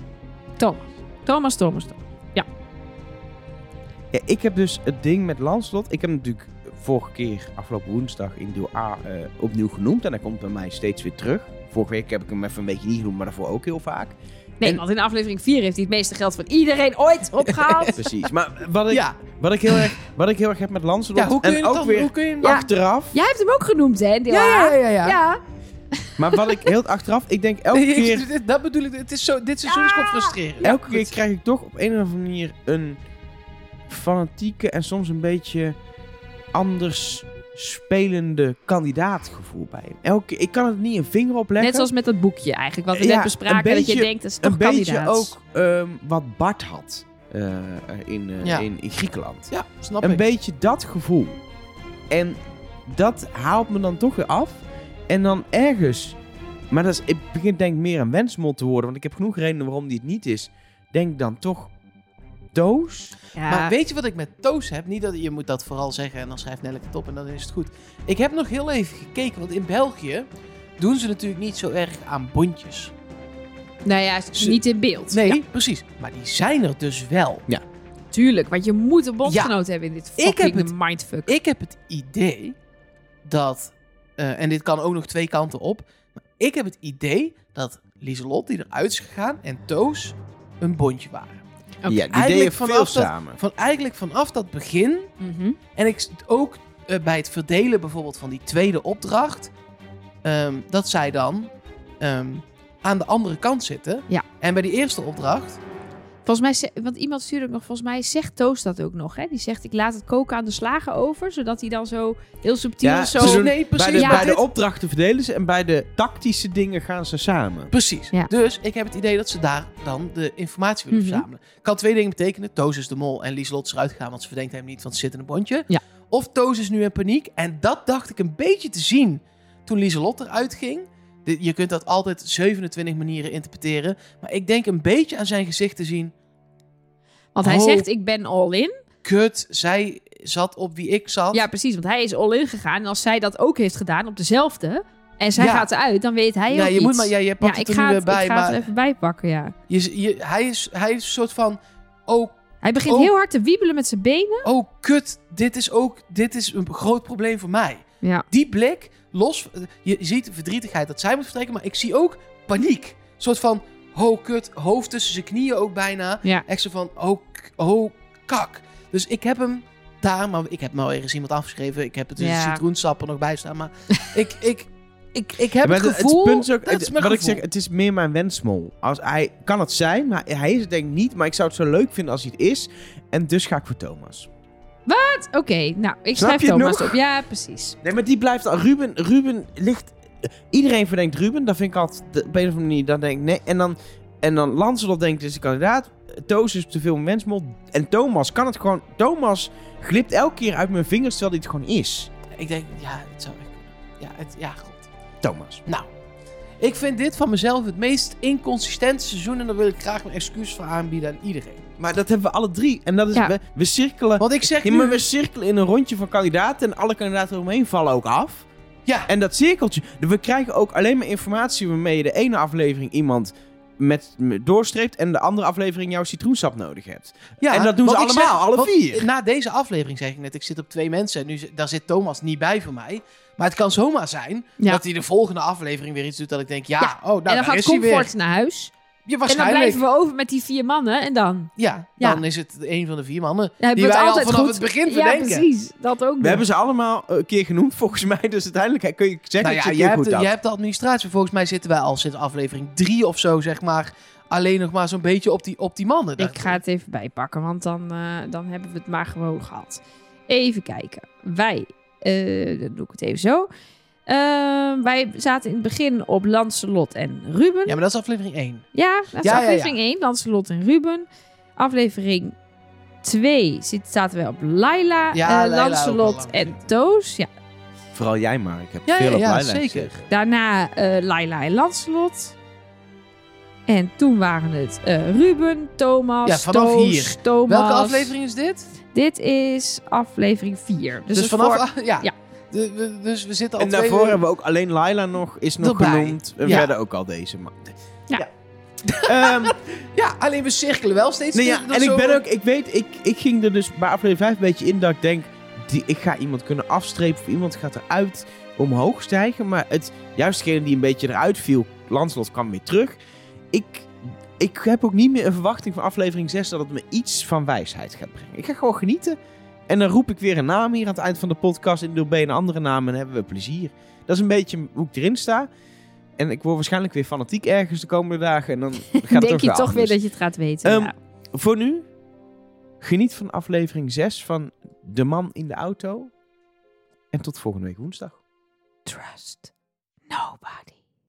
Thomas. Thomas, Thomas, Thomas. Ja, ik heb dus het ding met Lanslot. Ik heb natuurlijk vorige keer, afgelopen woensdag, in deel A eh, opnieuw genoemd. En hij komt bij mij steeds weer terug. Vorige week heb ik hem even een beetje niet genoemd, maar daarvoor ook heel vaak. Nee, En- want in aflevering 4 heeft hij het meeste geld van iedereen ooit opgehaald. Precies. Maar wat ik, Ja, wat ik, heel, erg, wat ik heel erg heb met Lanslot. ja hoe kun je en het ook dan? weer Hoe kun je hem Ja. achteraf. Jij hebt hem ook genoemd, hè? Deel Ja, ja, ja, ja. ja. Maar wat ik heel achteraf. Ik denk elke Nee, keer. dit- dat bedoel ik. Het is zo, dit seizoen is gewoon frustrerend. Elke keer krijg ik toch op een of andere manier een fanatieke en soms een beetje anders spelende kandidaatgevoel bij hem. Elke ik kan het niet een vinger op leggen. Net zoals met dat boekje eigenlijk, wat we Ja, net bespraken. een dat je denkt, dat is toch een beetje ook ehm, wat Bart had eh, in, eh, Ja. in, in Griekenland. Ja, snap Een ik. beetje dat gevoel. En dat haalt me dan toch weer af. En dan ergens... Maar dat is, het begint denk ik meer een wensmol te worden. Want ik heb genoeg redenen waarom die het niet is. Denk ik dan toch... Doos? Ja. Maar weet je wat ik met Toos heb? Niet dat je moet dat vooral zeggen en dan schrijft Nelleke het op en dan is het goed. Ik heb nog heel even gekeken, want in België doen ze natuurlijk niet zo erg aan bondjes. Nou ja, Ze- niet in beeld. Nee, Ja, precies. Maar die zijn er dus wel. tuurlijk, want je moet een bondgenoot hebben in dit Ik heb fucking het- mindfuck. Ik heb het idee dat, eh, en dit kan ook nog twee kanten op, maar ik heb het idee dat Lieselot die eruit is gegaan en Toos een bondje waren. Ja, die Eigenlijk deden vanaf veel dat- samen. Van eigenlijk vanaf dat begin Mhm. En ik ook eh, bij het verdelen bijvoorbeeld van die tweede opdracht, ehm, dat zij dan ehm, aan de andere kant zitten. Ja. En bij die eerste opdracht, Volgens mij, want iemand stuurde ook nog, volgens mij zegt Toos dat ook nog. Hè? Die zegt, ik laat het koken aan de slagen over, zodat hij dan zo heel subtiel Ja, zo... doen- nee, precies. Bij de, Ja. bij de opdrachten verdelen ze en bij de tactische dingen gaan ze samen. Precies. Ja. Dus ik heb het idee dat ze daar dan de informatie willen Mhm. verzamelen. Kan twee dingen betekenen. Toos is de mol en Lieslot is eruit gegaan, want ze verdenkt hem niet, want ze zit in een bondje. Ja. Of Toos is nu in paniek. En dat dacht ik een beetje te zien toen Lieselot eruit ging. Je kunt dat altijd 27 manieren interpreteren. Maar ik denk een beetje aan zijn gezicht te zien. Want hij Oh. zegt, ik ben all in. Kut, zij zat op wie ik zat. Ja, precies, want hij is all in gegaan. En als zij dat ook heeft gedaan op dezelfde, en zij Ja. gaat eruit, dan weet hij Ja, ook je iets. moet maar, ja, je pakt ja, het er nu weer bij. ik ga maar het even bijpakken, ja. je, je, hij, is, hij is een soort van. Oh, Hij begint Oh. heel hard te wiebelen met zijn benen. oh, kut. Dit is ook. Dit is een groot probleem voor mij. Ja. Die blik, los. Je ziet de verdrietigheid dat zij moet vertrekken. Maar ik zie ook paniek. Een soort van. Oh, kut. Hoofd tussen zijn knieën ook bijna. Ja. Echt zo van. Oh, oh kak. Dus ik heb hem daar. Maar ik heb nou ergens iemand afgeschreven. Ik heb het dus Ja. citroensap er nog bij staan. Maar ik. ik ik, ik heb Maar het het- gevoel... punt is ook, dat het- is mijn wat ik zeg, het is meer mijn wensmol. Als hij kan het zijn, maar hij is het denk ik niet. Maar ik zou het zo leuk vinden als hij het is. En dus ga ik voor Thomas. Oké, nou, ik Snap schrijf Thomas nog? op. Ja, precies. Nee, maar die blijft al. Ruben, Ruben ligt. Iedereen verdenkt Ruben. Dat vind ik altijd. de- Op een of andere manier. Dan denk ik nee. En dan. En dan Lancelot denkt is de kandidaat. Toos is te veel een wensmol. En Thomas kan het gewoon. Thomas glipt elke keer uit mijn vingers terwijl hij het gewoon is. Ik denk, ja, het zou echt kunnen. Ja, het, ja, goed. Thomas. Nou, ik vind dit van mezelf het meest inconsistente seizoen. En daar wil ik graag mijn excuus voor aanbieden aan iedereen. Maar dat hebben we alle drie. En dat is. Ja. We, we cirkelen. Want ik zeg Ja, nu... maar we cirkelen in een rondje van kandidaten. En alle kandidaten eromheen vallen ook af. Ja, En dat cirkeltje. We krijgen ook alleen maar informatie waarmee je de ene aflevering iemand met, met doorstreept. En de andere aflevering jouw citroensap nodig hebt. ja, en dat doen ze allemaal, alle vier. Na deze aflevering zeg ik net, ik zit op twee mensen. En nu, daar zit Thomas niet bij voor mij. Maar het kan zomaar zijn Ja. dat hij de volgende aflevering weer iets doet dat ik denk, ja, Ja, oh, nou, en dan daar gaat is hij weer. Comfort naar huis. Ja, En dan waarschijnlijk. blijven we over met die vier mannen. En dan? Ja, Ja. dan is het een van de vier mannen Ja, hebben die wij het al altijd vanaf goed. het begin Ja, verdenken. precies. Dat ook We nog. hebben ze allemaal een keer genoemd volgens mij. Dus uiteindelijk kun je zeggen Nou dat ja, je jij hebt, hebt de administratie. Volgens mij zitten wij al sinds aflevering drie of zo, zeg maar, alleen nog maar zo'n beetje op die, op die mannen. Ik ga het even bijpakken, want dan, eh, dan hebben we het maar gewoon gehad. Even kijken. Wij, eh, dan doe ik het even zo. Eh, wij zaten in het begin op Lancelot en Ruben. Ja, maar dat is aflevering 1. Ja, dat is Ja, ja, ja. aflevering 1, Lancelot en Ruben. Aflevering 2 zit, zaten we op Laila, Ja, eh, Laila Lancelot en Toos. Ja. Vooral jij maar. Ik heb Ja, veel ja, op ja, Laila zeker. gezegd. Daarna eh Laila en Lancelot. En toen waren het eh, Ruben, Thomas, Ja, vanaf Toos, hier. Thomas. Welke aflevering is dit? Dit is aflevering 4. Dus, Dus, vanaf... voor- ja. Ja. De- we- dus we zitten al En twee daarvoor uur- hebben we ook alleen Laila nog, is nog Erbij. genoemd. En Ja. verder ook al deze. Maar... Ja. Ehm, Ja, alleen we cirkelen wel steeds. nee, ja, dat en zo- ik ben ook, ik weet, ik, ik ging er dus bij aflevering 5 een beetje in dat ik denk, die, ik ga iemand kunnen afstrepen of iemand gaat eruit omhoog stijgen. Maar het, juist degene die een beetje eruit viel, Lanslot kwam weer terug. Ik, ik heb ook niet meer een verwachting van aflevering 6 dat het me iets van wijsheid gaat brengen. Ik ga gewoon genieten. En dan roep ik weer een naam hier aan het eind van de podcast in deel B een andere naam en dan hebben we plezier. Dat is een beetje hoe ik erin sta. En ik word waarschijnlijk weer fanatiek ergens de komende dagen. En dan gaat het denk je toch weer dat je het gaat weten. Ehm, ja. Voor nu, geniet van aflevering 6 van De Man in de Auto. En tot volgende week woensdag. Trust nobody.